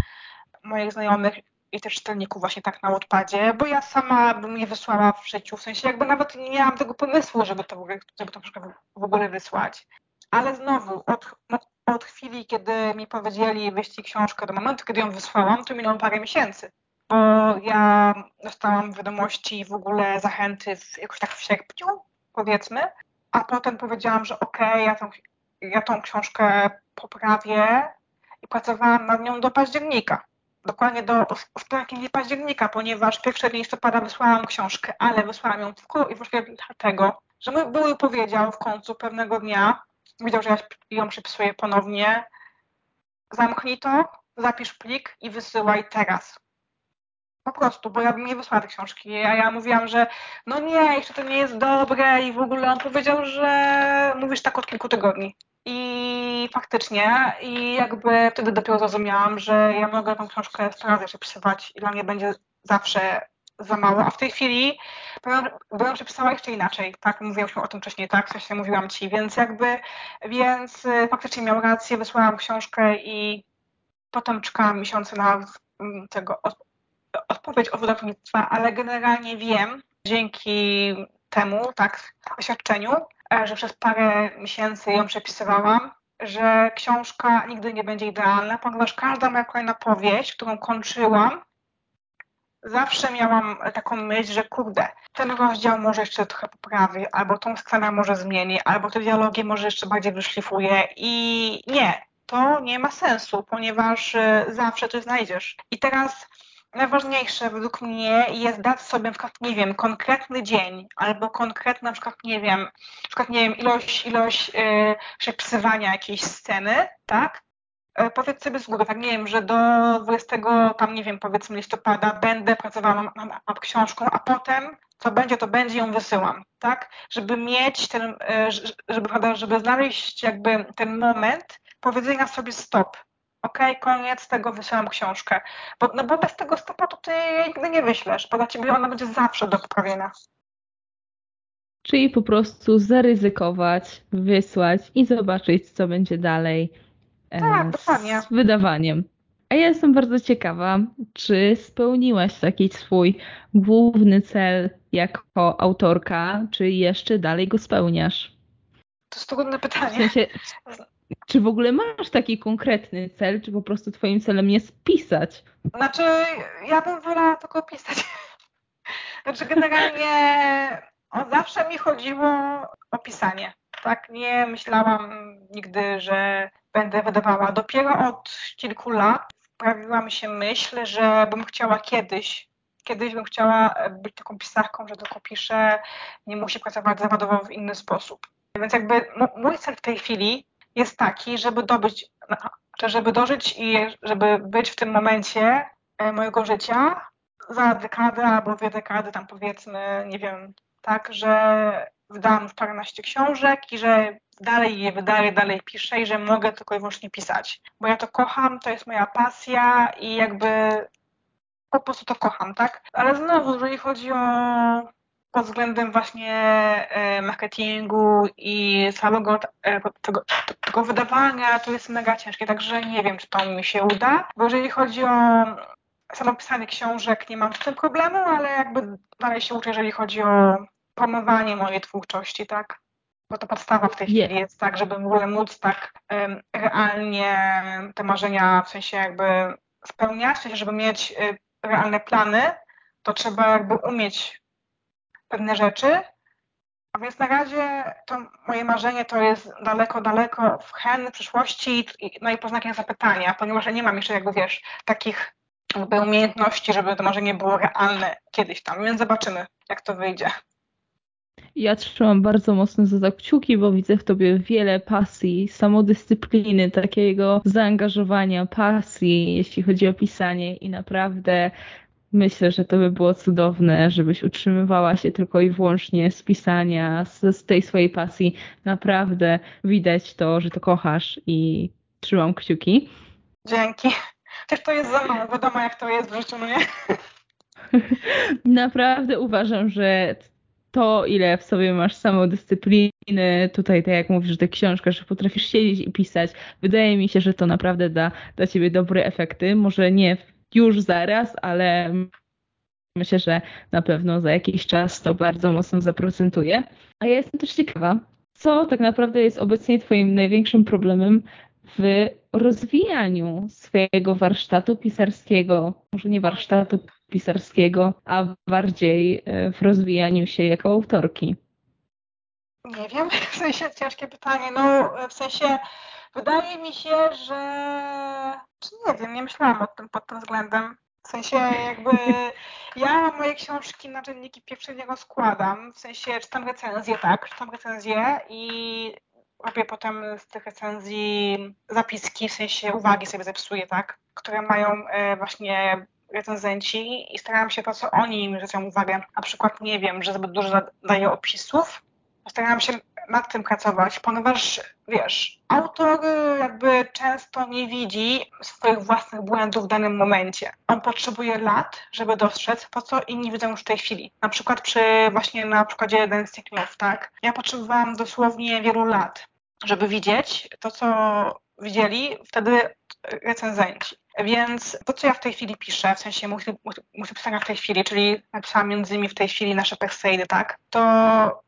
moich znajomych i też czytelników właśnie tak na odpadzie, bo ja sama bym je wysłała w życiu, w sensie jakby nawet nie miałam tego pomysłu, żeby to żeby to w ogóle wysłać. Ale znowu, od, od chwili, kiedy mi powiedzieli wyjść książkę do momentu, kiedy ją wysłałam, to minęło parę miesięcy. Bo ja dostałam wiadomości w ogóle zachęty w, jakoś tak w sierpniu, powiedzmy, a potem powiedziałam, że okej, okay, ja tą ja tą książkę poprawię i pracowałam nad nią do października. dokładnie do ostatniego października, ponieważ 1 listopada wysłałam książkę, ale wysłałam ją tylko i wyłącznie dlatego, że mój były powiedział w końcu pewnego dnia, widział, że ja ją przypisuję ponownie, zamknij to, zapisz plik i wysyłaj teraz. Po prostu, bo ja bym nie wysłała tej książki. A ja mówiłam, że no nie, jeszcze to nie jest dobre i w ogóle on powiedział, że mówisz tak od kilku tygodni. I faktycznie, i jakby wtedy dopiero zrozumiałam, że ja mogę tą książkę teraz jeszcze przepisywać i dla mnie będzie zawsze za mało, a w tej chwili bym przepisała jeszcze inaczej, tak, mówiłam o tym wcześniej, tak, coś mówiłam Ci, więc jakby, więc y, faktycznie miał rację, wysłałam książkę i potem czekałam miesiące na mm, tego odpowiedź od wydawnictwa, ale generalnie wiem, dzięki temu, tak, doświadczeniu, e, że przez parę miesięcy ją przepisywałam, że książka nigdy nie będzie idealna, ponieważ każda moja kolejna powieść, którą kończyłam, zawsze miałam taką myśl, że kurde, ten rozdział może jeszcze trochę poprawi, albo tą scenę może zmieni, albo te dialogi może jeszcze bardziej wyszlifuje i nie, to nie ma sensu, ponieważ e, zawsze to znajdziesz. I teraz najważniejsze według mnie jest dać sobie na przykład, nie wiem, konkretny dzień albo konkretny na przykład, nie wiem, na przykład, nie wiem, ilość, ilość yy, przepisywania jakiejś sceny, tak? Yy, powiedz sobie z góry, tak, nie wiem, że do 20, tam, nie wiem, powiedzmy listopada będę pracowała nad, nad książką, a potem co będzie, to będzie, ją wysyłam, tak? Żeby mieć ten, yy, żeby, żeby znaleźć jakby ten moment powiedzenia sobie stop, ok, koniec tego, wysyłam książkę. Bo, no bo bez tego stopa to ty nigdy nie wyślesz, bo dla ciebie ona będzie zawsze do poprawienia.
Czyli po prostu zaryzykować, wysłać i zobaczyć, co będzie dalej
e, tak,
z wydawaniem. A ja jestem bardzo ciekawa, czy spełniłaś taki swój główny cel jako autorka, czy jeszcze dalej go spełniasz?
To jest trudne pytanie. W
sensie, czy w ogóle masz taki konkretny cel, czy po prostu twoim celem jest pisać?
Znaczy, ja bym wolała tylko pisać. Znaczy, generalnie o, zawsze mi chodziło o pisanie. Tak, nie myślałam nigdy, że będę wydawała. Dopiero od kilku lat pojawiła mi się myśl, że bym chciała kiedyś, kiedyś bym chciała być taką pisarką, że tylko piszę, nie musi pracować zawodowo w inny sposób. Więc jakby mój cel w tej chwili jest taki, żeby dobyć, żeby dożyć i żeby być w tym momencie e, mojego życia za dekadę albo dwie dekady, tam powiedzmy, nie wiem, tak, że wydałam już paręnaście książek i że dalej je wydaję, dalej piszę i że mogę tylko i wyłącznie pisać. Bo ja to kocham, to jest moja pasja i jakby po prostu to kocham, tak? Ale znowu, jeżeli chodzi o pod względem właśnie e, marketingu i całego e, tego, tego wydawania to jest mega ciężkie, także nie wiem, czy to mi się uda, bo jeżeli chodzi o samo pisanie książek, nie mam z tym problemu, ale jakby dalej się uczę, jeżeli chodzi o promowanie mojej twórczości, tak? Bo to podstawa w tej chwili jest tak, żeby w ogóle móc tak um, realnie te marzenia w sensie jakby spełniać, w sensie, żeby mieć y, realne plany, to trzeba jakby umieć pewne rzeczy. A więc na razie to moje marzenie to jest daleko, daleko w hen, w przyszłości, no i pod znakiem zapytania, ponieważ ja nie mam jeszcze, jakby wiesz, takich jakby umiejętności, żeby to marzenie było realne kiedyś tam, więc zobaczymy, jak to wyjdzie.
Ja trzymam bardzo mocno za kciuki, bo widzę w tobie wiele pasji, samodyscypliny, takiego zaangażowania, pasji, jeśli chodzi o pisanie i naprawdę Myślę, że to by było cudowne, żebyś utrzymywała się tylko i wyłącznie z pisania, z, z tej swojej pasji. Naprawdę widać to, że to kochasz i trzymam kciuki.
Dzięki. Też to jest za mało, wiadomo jak to jest w życiu, no nie?
Naprawdę uważam, że to, ile w sobie masz samodyscypliny, tutaj tak jak mówisz, że książka, że potrafisz siedzieć i pisać, wydaje mi się, że to naprawdę da dla ciebie dobre efekty. Może nie już zaraz, ale myślę, że na pewno za jakiś czas to bardzo mocno zaprocentuje. A ja jestem też ciekawa, co tak naprawdę jest obecnie Twoim największym problemem w rozwijaniu swojego warsztatu pisarskiego, może nie warsztatu pisarskiego, a bardziej e, w rozwijaniu się jako autorki?
Nie wiem, w sensie ciężkie pytanie. No, w sensie wydaje mi się, że. Czy nie wiem, nie myślałam o tym pod tym względem. W sensie jakby ja moje książki na czynniki pierwsze nie rozkładam. W sensie czytam recenzje, tak, czytam recenzje i robię potem z tych recenzji zapiski, w sensie uwagi sobie zepsuję, tak, które mają e, właśnie recenzenci i staram się to, co oni im zwracają uwagę. Na przykład nie wiem, że zbyt dużo daje opisów, staram się nad tym pracować, ponieważ wiesz, autor jakby często nie widzi swoich własnych błędów w danym momencie. On potrzebuje lat, żeby dostrzec to, co inni widzą już w tej chwili. Na przykład przy właśnie na przykładzie Dancing Love, tak? Ja potrzebowałam dosłownie wielu lat, żeby widzieć to, co widzieli wtedy recenzenci. Więc to, co ja w tej chwili piszę, w sensie muszę pisania w tej chwili, czyli napisałam między innymi w tej chwili nasze Perseidy, tak, to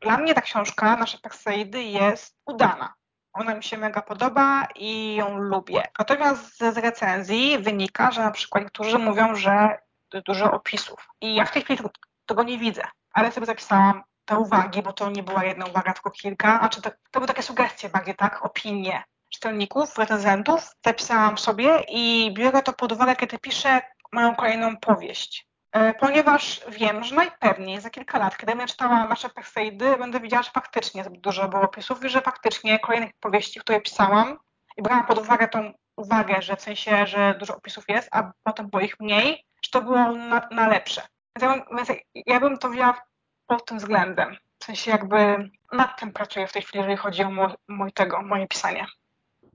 dla mnie ta książka, nasze Perseidy jest udana. Ona mi się mega podoba i ją lubię. Natomiast z recenzji wynika, że na przykład niektórzy mówią, że dużo opisów. I ja w tej chwili tego nie widzę, ale sobie zapisałam te uwagi, bo to nie była jedna uwaga, tylko kilka, a czy to, to były takie sugestie bardziej, tak, opinie czytelników, recenzentów, zapisałam sobie i biorę to pod uwagę, kiedy piszę moją kolejną powieść. E, ponieważ wiem, że najpewniej za kilka lat, kiedy będę czytała nasze Perseidy, będę widziała, że faktycznie zbyt dużo było opisów i że faktycznie kolejnych powieści, które pisałam i brałam pod uwagę tą uwagę, że w sensie, że dużo opisów jest, a potem było ich mniej, że to było na, na lepsze. Więc ja, bym, więc ja bym to wzięła pod tym względem. W sensie jakby nad tym pracuję w tej chwili, jeżeli chodzi o mój, tego, moje pisanie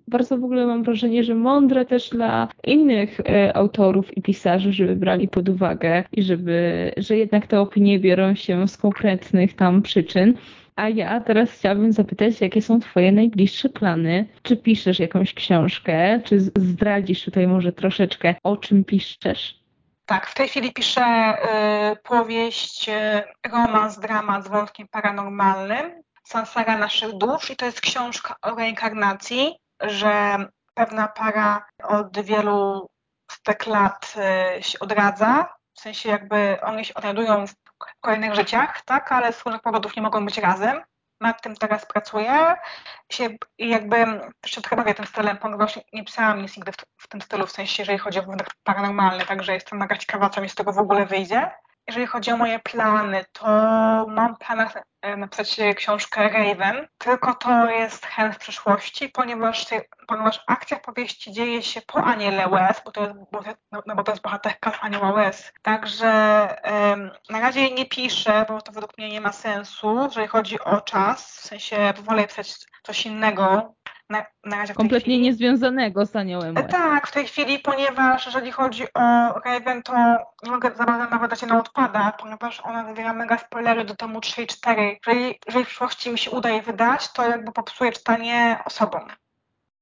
bardzo w ogóle mam wrażenie, że mądre też dla innych e, autorów i pisarzy, żeby brali pod uwagę i żeby, że jednak te opinie biorą się z konkretnych tam przyczyn. A ja teraz chciałabym zapytać, jakie są Twoje najbliższe plany? Czy piszesz jakąś książkę? Czy zdradzisz tutaj może troszeczkę, o czym piszesz?
Tak, w tej chwili piszę y, powieść, y, romans, dramat z wątkiem paranormalnym, Sansara naszych dusz i to jest książka o reinkarnacji że pewna para od wielu stek lat e, się odradza, w sensie jakby oni się odnajdują w kolejnych życiach, tak, ale z różnych powodów nie mogą być razem. Nad tym teraz pracuję i jakby jeszcze trochę bawię tym stylem, ponieważ nie pisałam nic nigdy w, w, tym stylu, w sensie jeżeli chodzi o wątek paranormalny, także jestem mega ciekawa, co mi z tego w ogóle wyjdzie. Jeżeli chodzi o moje plany, to mam planach e, napisać książkę Raven, tylko to jest hen w przyszłości, ponieważ, ponieważ akcja powieści dzieje się po Aniele Wes, bo to jest, bo, no, bo to jest bohaterka Aniela Wes. Także um, na razie jej nie piszę, bo to według mnie nie ma sensu, jeżeli chodzi o czas, w sensie wolę pisać coś innego, na, na razie
Kompletnie
chwili.
niezwiązanego z aniołem.
E, tak, w tej chwili, ponieważ jeżeli chodzi o Raven, to nie mogę za bardzo nawet dać na odpada, ponieważ ona zawiera mega spoilery do tomu 3 i 4. Jeżeli, jeżeli w przyszłości mi się uda je wydać, to jakby popsuje czytanie osobom.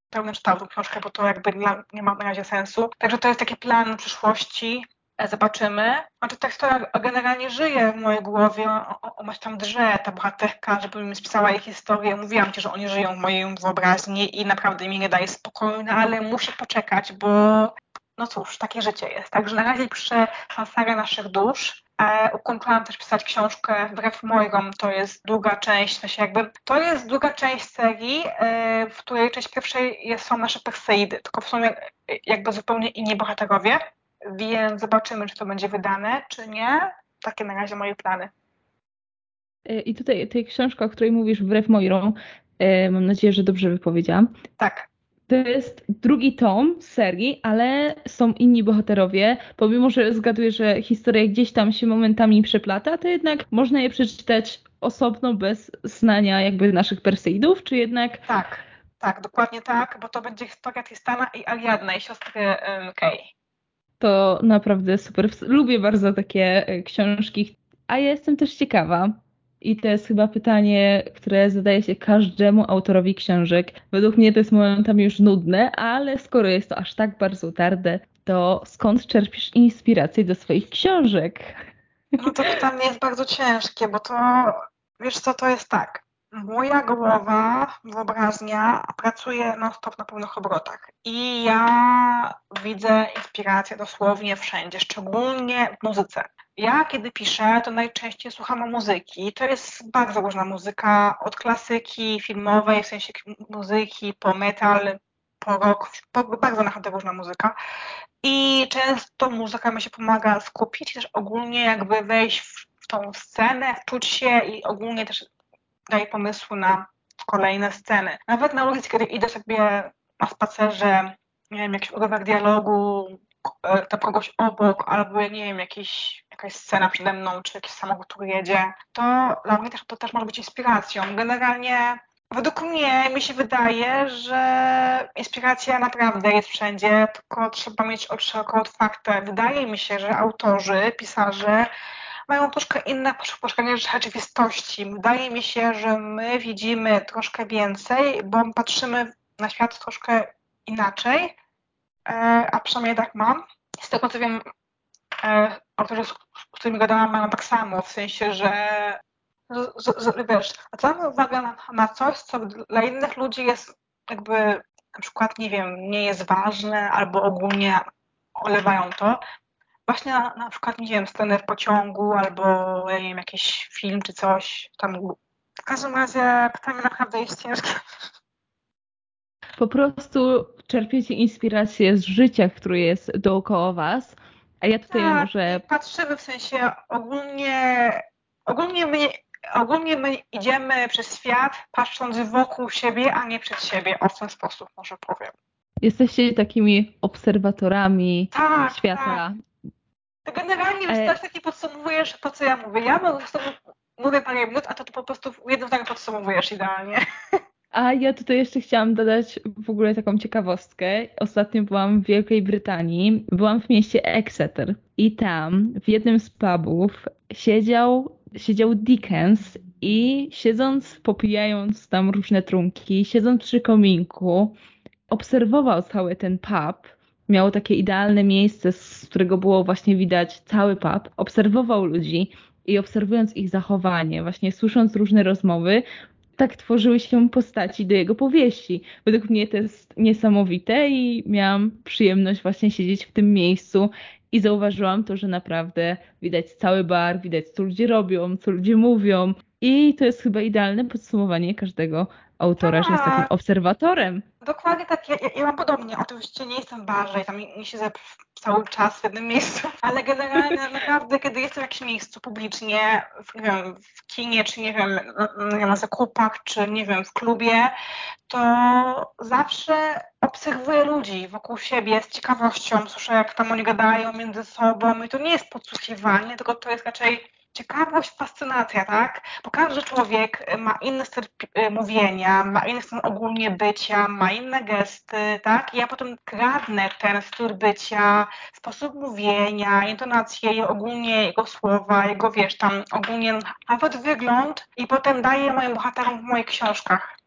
Pełny czytał tą książkę, bo to jakby nie ma na razie sensu. Także to jest taki plan przyszłości. E, zobaczymy. Znaczy ta historia generalnie żyje w mojej głowie, ona tam drze, ta bohaterka, żeby mi spisała jej historię. Mówiłam Ci, że oni żyją w mojej wyobraźni i naprawdę mi nie daje spokoju, no ale muszę poczekać, bo no cóż, takie życie jest. Także na razie piszę Sansarę naszych dusz. E, ukończyłam też pisać książkę Wbrew Moirom, to jest druga część, w jakby, to jest druga część serii, e, w której część pierwszej są nasze Perseidy, tylko w sumie jakby zupełnie inni bohaterowie więc zobaczymy, czy to będzie wydane, czy nie. Takie na razie moje plany.
E, I tutaj tej książka, o której mówisz, wbrew Moirą, e, mam nadzieję, że dobrze wypowiedziałam.
Tak.
To jest drugi tom serii, ale są inni bohaterowie. Pomimo, że zgaduję, że historia gdzieś tam się momentami przeplata, to jednak można je przeczytać osobno, bez znania jakby naszych Perseidów, czy jednak...
Tak, tak, dokładnie tak, bo to będzie historia Tristana i Ariadna, i siostry um, Kay
to naprawdę super. Lubię bardzo takie e, książki, a ja jestem też ciekawa. I to jest chyba pytanie, które zadaje się każdemu autorowi książek. Według mnie to jest momentami już nudne, ale skoro jest to aż tak bardzo utarde, to skąd czerpisz inspirację do swoich książek?
No to pytanie jest bardzo ciężkie, bo to wiesz co, to jest tak. Moja głowa, wyobraźnia pracuje non-stop na pełnych obrotach. I ja widzę inspirację dosłownie wszędzie, szczególnie w muzyce. Ja, kiedy piszę, to najczęściej słucham muzyki. To jest bardzo różna muzyka, od klasyki filmowej, w sensie muzyki, po metal, po rock, po, bardzo naprawdę różna muzyka. I często muzyka mi się pomaga skupić też ogólnie jakby wejść w tą scenę, wczuć się i ogólnie też daje pomysły na kolejne sceny. Nawet na ulicy, kiedy idę sobie na spacerze, nie wiem, jakiś urywek dialogu, e, to kogoś obok, albo nie wiem, jakiś, jakaś scena przede mną, czy jakiś samochód, który jedzie, to dla mnie też, to też może być inspiracją. Generalnie według mnie mi się wydaje, że inspiracja naprawdę jest wszędzie, tylko trzeba mieć oczy szeroko otwarte. Wydaje mi się, że autorzy, pisarze mają troszkę inne postrzeganie rzeczywistości. Wydaje mi się, że my widzimy troszkę więcej, bo patrzymy na świat troszkę inaczej, e, a przynajmniej tak mam. Z tego co wiem, e, autorzy, z którymi gadałam, mają tak samo, w sensie, że z, z, wiesz, zwracamy uwagę na, na coś, co dla innych ludzi jest jakby na przykład, nie wiem, nie jest ważne albo ogólnie olewają to, właśnie na, na przykład, nie wiem, sceny w pociągu albo, ja nie wiem, jakiś film czy coś tam. W każdym razie pytanie naprawdę jest ciężkie.
Po prostu czerpiecie inspirację z życia, które jest dookoła was, a ja tutaj
tak,
może...
patrzymy w sensie ogólnie, ogólnie my, ogólnie my idziemy przez świat patrząc wokół siebie, a nie przed siebie. O w ten sposób może powiem.
Jesteście takimi obserwatorami
tak,
świata.
Tak. To generalnie e... tak taki podsumowujesz to, co ja mówię. Ja po prostu mówię parę minut, a to, to po prostu w jednym zdaniu podsumowujesz idealnie.
A ja tutaj jeszcze chciałam dodać w ogóle taką ciekawostkę. Ostatnio byłam w Wielkiej Brytanii, byłam w mieście Exeter i tam w jednym z pubów siedział, siedział Dickens i siedząc, popijając tam różne trunki, siedząc przy kominku, obserwował cały ten pub miało takie idealne miejsce, z którego było właśnie widać cały pub, obserwował ludzi i obserwując ich zachowanie, właśnie słysząc różne rozmowy, tak tworzyły się postaci do jego powieści. Według mnie to jest niesamowite i miałam przyjemność właśnie siedzieć w tym miejscu i zauważyłam to, że naprawdę widać cały bar, widać co ludzie robią, co ludzie mówią i to jest chyba idealne podsumowanie każdego autora, że jest takim tak. obserwatorem.
Dokładnie tak, ja, ja mam podobnie. Oczywiście nie jestem w barze i tam nie siedzę cały czas w jednym miejscu, ale generalnie naprawdę, kiedy jestem w jakimś miejscu publicznie, w, nie wiem, w kinie, czy nie wiem, na zakupach, czy nie wiem, w klubie, to zawsze obserwuję ludzi wokół siebie z ciekawością, słyszę jak tam oni gadają między sobą i to nie jest podsłuchiwanie, tylko to jest raczej ciekawość, fascynacja, tak? Bo każdy człowiek ma inny styl e, mówienia, ma inny styl ogólnie bycia, ma inne gesty, tak? I ja potem kradnę ten styl bycia, sposób mówienia, intonację, ogólnie jego słowa, jego, wiesz, tam ogólnie nawet wygląd i potem daję moim bohaterom w moich książkach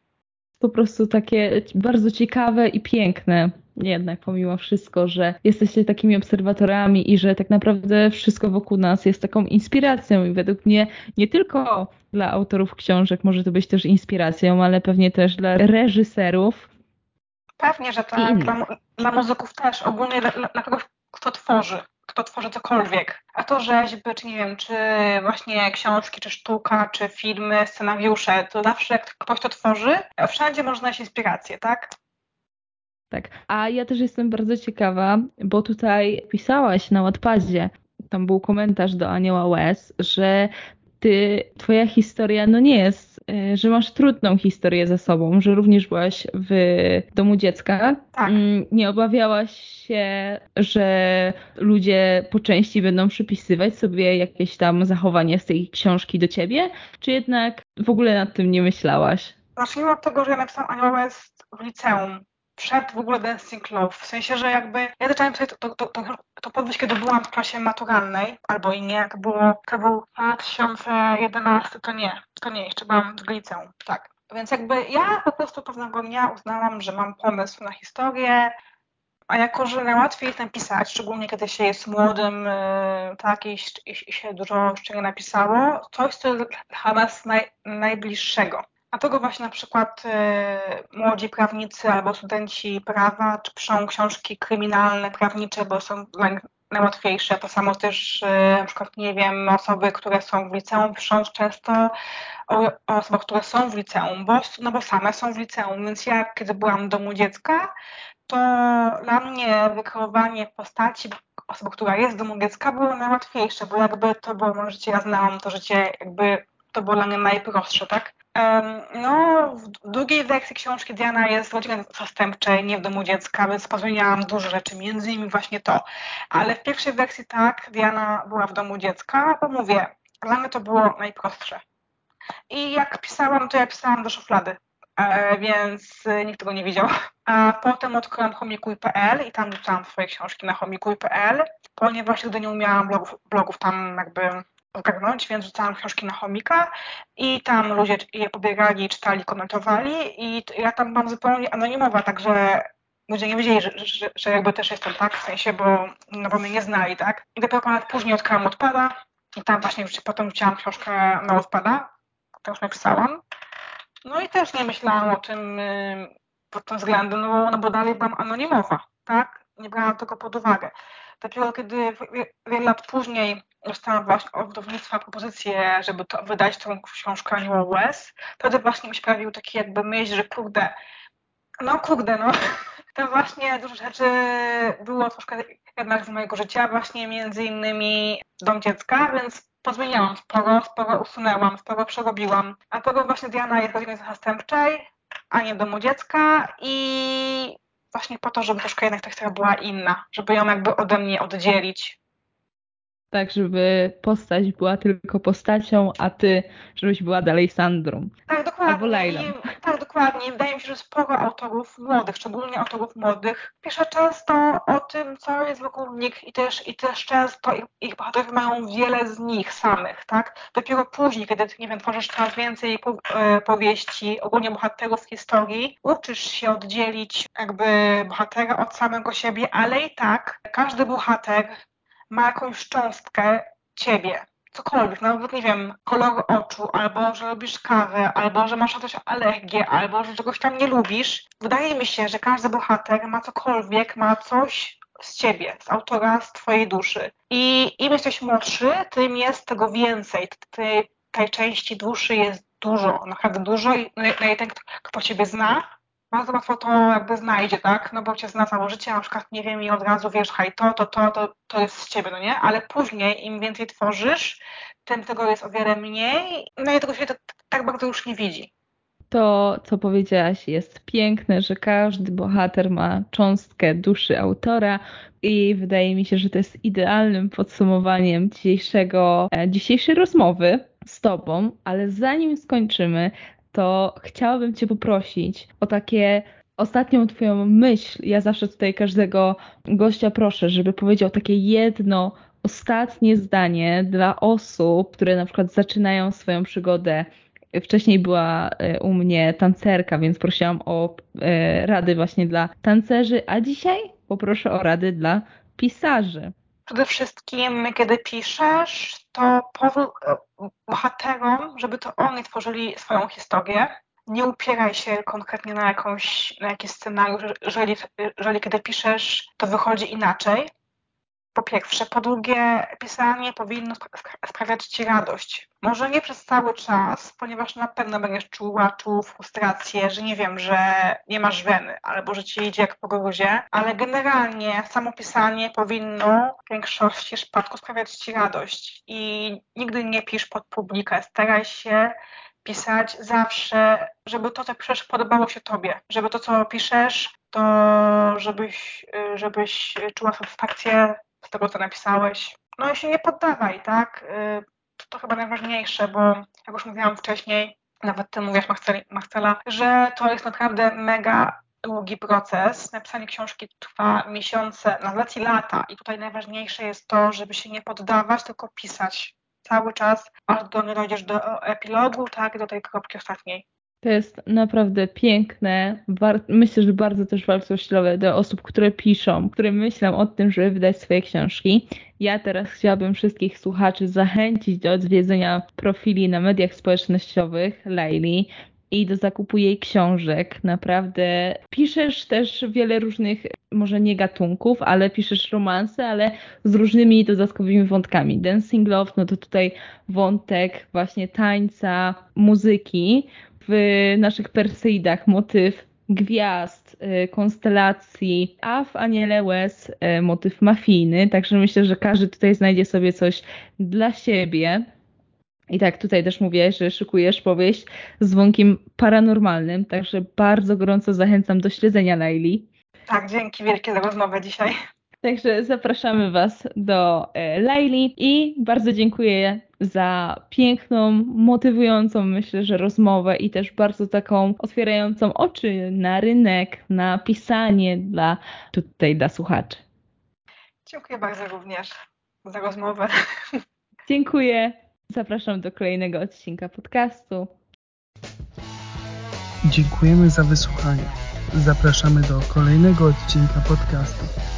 po prostu takie bardzo ciekawe i piękne jednak pomimo wszystko, że jesteście takimi obserwatorami i że tak naprawdę wszystko wokół nas jest taką inspiracją i według mnie nie tylko dla autorów książek może to być też inspiracją, ale pewnie też dla reżyserów.
Pewnie, że tak. Dla, dla muzyków też, ogólnie dla, dla kogoś, kto tworzy kto tworzy cokolwiek. A to rzeźby, czy nie wiem, czy właśnie książki, czy sztuka, czy filmy, scenariusze, to zawsze jak ktoś to tworzy, wszędzie można znaleźć inspirację, tak?
Tak. A ja też jestem bardzo ciekawa, bo tutaj pisałaś na Wattpadzie, tam był komentarz do Anioła Łez, że ty, twoja historia no nie jest, że masz trudną historię ze sobą, że również byłaś w domu dziecka.
Tak. Mm,
nie obawiałaś się, że ludzie po części będą przypisywać sobie jakieś tam zachowanie z tej książki do ciebie, czy jednak w ogóle nad tym nie myślałaś?
Zacznijmy od tego, że ja napisałam Anioła Łez w liceum przed w ogóle Dancing Love. W sensie, że jakby ja zaczęłam pisać to, to, to, to podejść, kiedy byłam w klasie maturalnej, albo i nie, to było, to był 2011, to nie, to nie, jeszcze byłam w liceum, tak. Więc jakby ja po prostu pewnego dnia uznałam, że mam pomysł na historię, a jako, że najłatwiej jest napisać, szczególnie kiedy się jest młodym, y, tak, i, i, i się dużo jeszcze nie napisało, coś, co jest dla nas naj, najbliższego. Dlatego właśnie na przykład y, młodzi prawnicy albo studenci prawa piszą książki kryminalne, prawnicze, bo są dla nich najłatwiejsze. To samo też na przykład, nie wiem, osoby, które są w liceum piszą często o, o osobach, które są w liceum, bo, no bo same są w liceum, więc ja kiedy byłam w domu dziecka, to dla mnie wykreowanie postaci osoby, która jest w domu dziecka było najłatwiejsze, bo jakby to było moje życie, ja znałam to życie, jakby to było dla mnie najprostsze, tak? No, w drugiej wersji książki Diana jest w rodzinie zastępczej, nie w domu dziecka, więc pozmieniałam dużo rzeczy, między innymi właśnie to. Ale w pierwszej wersji tak, Diana była w domu dziecka, bo mówię, dla mnie to było najprostsze. I jak pisałam, to ja pisałam do szuflady, e, więc nikt tego nie widział. A potem odkryłam homikuj.pl i tam rzucałam swoje książki na homikuj.pl, ponieważ gdy nie umiałam blogów, blogów tam jakby ogarnąć, więc rzucałam książki na chomika i tam ludzie je pobierali, czytali, komentowali i ja tam byłam zupełnie anonimowa, także ludzie nie wiedzieli, że, że, że jakby też jestem, tak, w sensie, bo, no bo mnie nie znali, tak. I dopiero ponad później odkryłam odpada i tam właśnie już potem rzuciłam książkę na odpada, to już napisałam. No i też nie myślałam o tym y, pod tym względem, no, no bo dalej byłam anonimowa, tak, nie brałam tego pod uwagę. Dopiero kiedy wiele lat później dostałam właśnie od wydawnictwa propozycję, żeby to, wydać tą książkę Anioła Łez, wtedy właśnie mi się pojawił taki jakby myśl, że kurde, no kurde, no, to właśnie dużo rzeczy było troszkę jednak z mojego życia, właśnie między innymi dom dziecka, więc pozmieniałam sporo, sporo usunęłam, sporo przerobiłam. A tego właśnie Diana jest w rodzinie zastępczej, a nie domu dziecka i właśnie po to, żeby troszkę jednak ta była inna, żeby ją jakby ode mnie oddzielić
tak, żeby postać była tylko postacią, a ty, żebyś była dalej Sandrą.
Tak, dokładnie. Albo Lailą. Tak, dokładnie. Wydaje mi się, że sporo autorów młodych, szczególnie autorów młodych, pisze często o tym, co jest wokół nich i też, i też często ich, ich bohaterowie mają wiele z nich samych, tak? Dopiero później, kiedy, nie wiem, tworzysz coraz więcej e, powieści, ogólnie bohaterów historii, uczysz się oddzielić jakby bohatera od samego siebie, ale i tak każdy bohater ma jakąś cząstkę ciebie, cokolwiek, nawet nie wiem, kolor oczu, albo że lubisz kawę, albo że masz jakąś alergię, albo że czegoś tam nie lubisz. Wydaje mi się, że każdy bohater ma cokolwiek, ma coś z ciebie, z autora, z twojej duszy. I im jesteś młodszy, tym jest tego więcej. Tej, tej części duszy jest dużo, naprawdę dużo i no, no ten, kto ciebie zna, bardzo łatwo to jakby znajdzie, tak? No bo cię zna całe życie, na przykład nie wiem i od razu wiesz, hej, to, to, to, to, to jest z ciebie, no nie? Ale później im więcej tworzysz, tym tego jest o wiele mniej, no i tego się tak bardzo już nie widzi.
To, co powiedziałaś, jest piękne, że każdy bohater ma cząstkę duszy autora i wydaje mi się, że to jest idealnym podsumowaniem dzisiejszego, e, dzisiejszej rozmowy z Tobą, ale zanim skończymy, to chciałabym Cię poprosić o takie ostatnią Twoją myśl. Ja zawsze tutaj każdego gościa proszę, żeby powiedział takie jedno, ostatnie zdanie dla osób, które na przykład zaczynają swoją przygodę. Wcześniej była e, u mnie tancerka, więc prosiłam o e, rady właśnie dla tancerzy, a dzisiaj poproszę o rady dla pisarzy.
Przede wszystkim, kiedy piszesz, to pozwól e, bohaterom, żeby to oni tworzyli swoją historię. Nie upieraj się konkretnie na, jakąś, na jakiś scenariusz, jeżeli, jeżeli kiedy piszesz, to wychodzi inaczej po pierwsze. Po drugie, pisanie powinno sprawiać Ci radość. Może nie przez cały czas, ponieważ na pewno będziesz czuła, czuł frustrację, że nie wiem, że nie masz weny, albo że Ci idzie jak po gruzie, ale generalnie samo pisanie powinno w większości przypadków sprawiać Ci radość. I nigdy nie pisz pod publikę. Staraj się pisać zawsze, żeby to, co piszesz, podobało się Tobie. Żeby to, co piszesz, to żebyś, żebyś czuła satysfakcję tego, co napisałeś. No i się nie poddawaj, tak? Y, to, to chyba najważniejsze, bo jak już mówiłam wcześniej, nawet ty mówisz Marcela, że to jest naprawdę mega długi proces. Napisanie książki trwa miesiące, nawet i lata. I tutaj najważniejsze jest to, żeby się nie poddawać, tylko pisać cały czas, aż do nie dojdziesz do epilogu, tak, do tej kropki ostatniej.
To jest naprawdę piękne. Myślę, że bardzo też wartościowe dla osób, które piszą, które myślą o tym, żeby wydać swoje książki. Ja teraz chciałabym wszystkich słuchaczy zachęcić do odwiedzenia profili na mediach społecznościowych Laili. i do zakupu jej książek. Naprawdę piszesz też wiele różnych, może nie gatunków, ale piszesz romanse, ale z różnymi dodatkowymi wątkami. Dancing Love, no to tutaj wątek właśnie tańca, muzyki. W naszych Perseidach motyw gwiazd, y, konstelacji, a w Aniele Łez y, motyw mafijny, także myślę, że każdy tutaj znajdzie sobie coś dla siebie. I tak, tutaj też mówię, że szykujesz powieść z wątkiem paranormalnym, także bardzo gorąco zachęcam do śledzenia Laili.
Tak, dzięki wielkie za rozmowę dzisiaj.
Także zapraszamy Was do e, Laili i bardzo dziękuję za piękną, motywującą, myślę, że rozmowę i też bardzo taką otwierającą oczy na rynek, na pisanie dla tutaj dla słuchaczy.
Dziękuję bardzo również za rozmowę.
Dziękuję. Zapraszam do kolejnego odcinka podcastu.
Dziękujemy za wysłuchanie. Zapraszamy do kolejnego odcinka podcastu.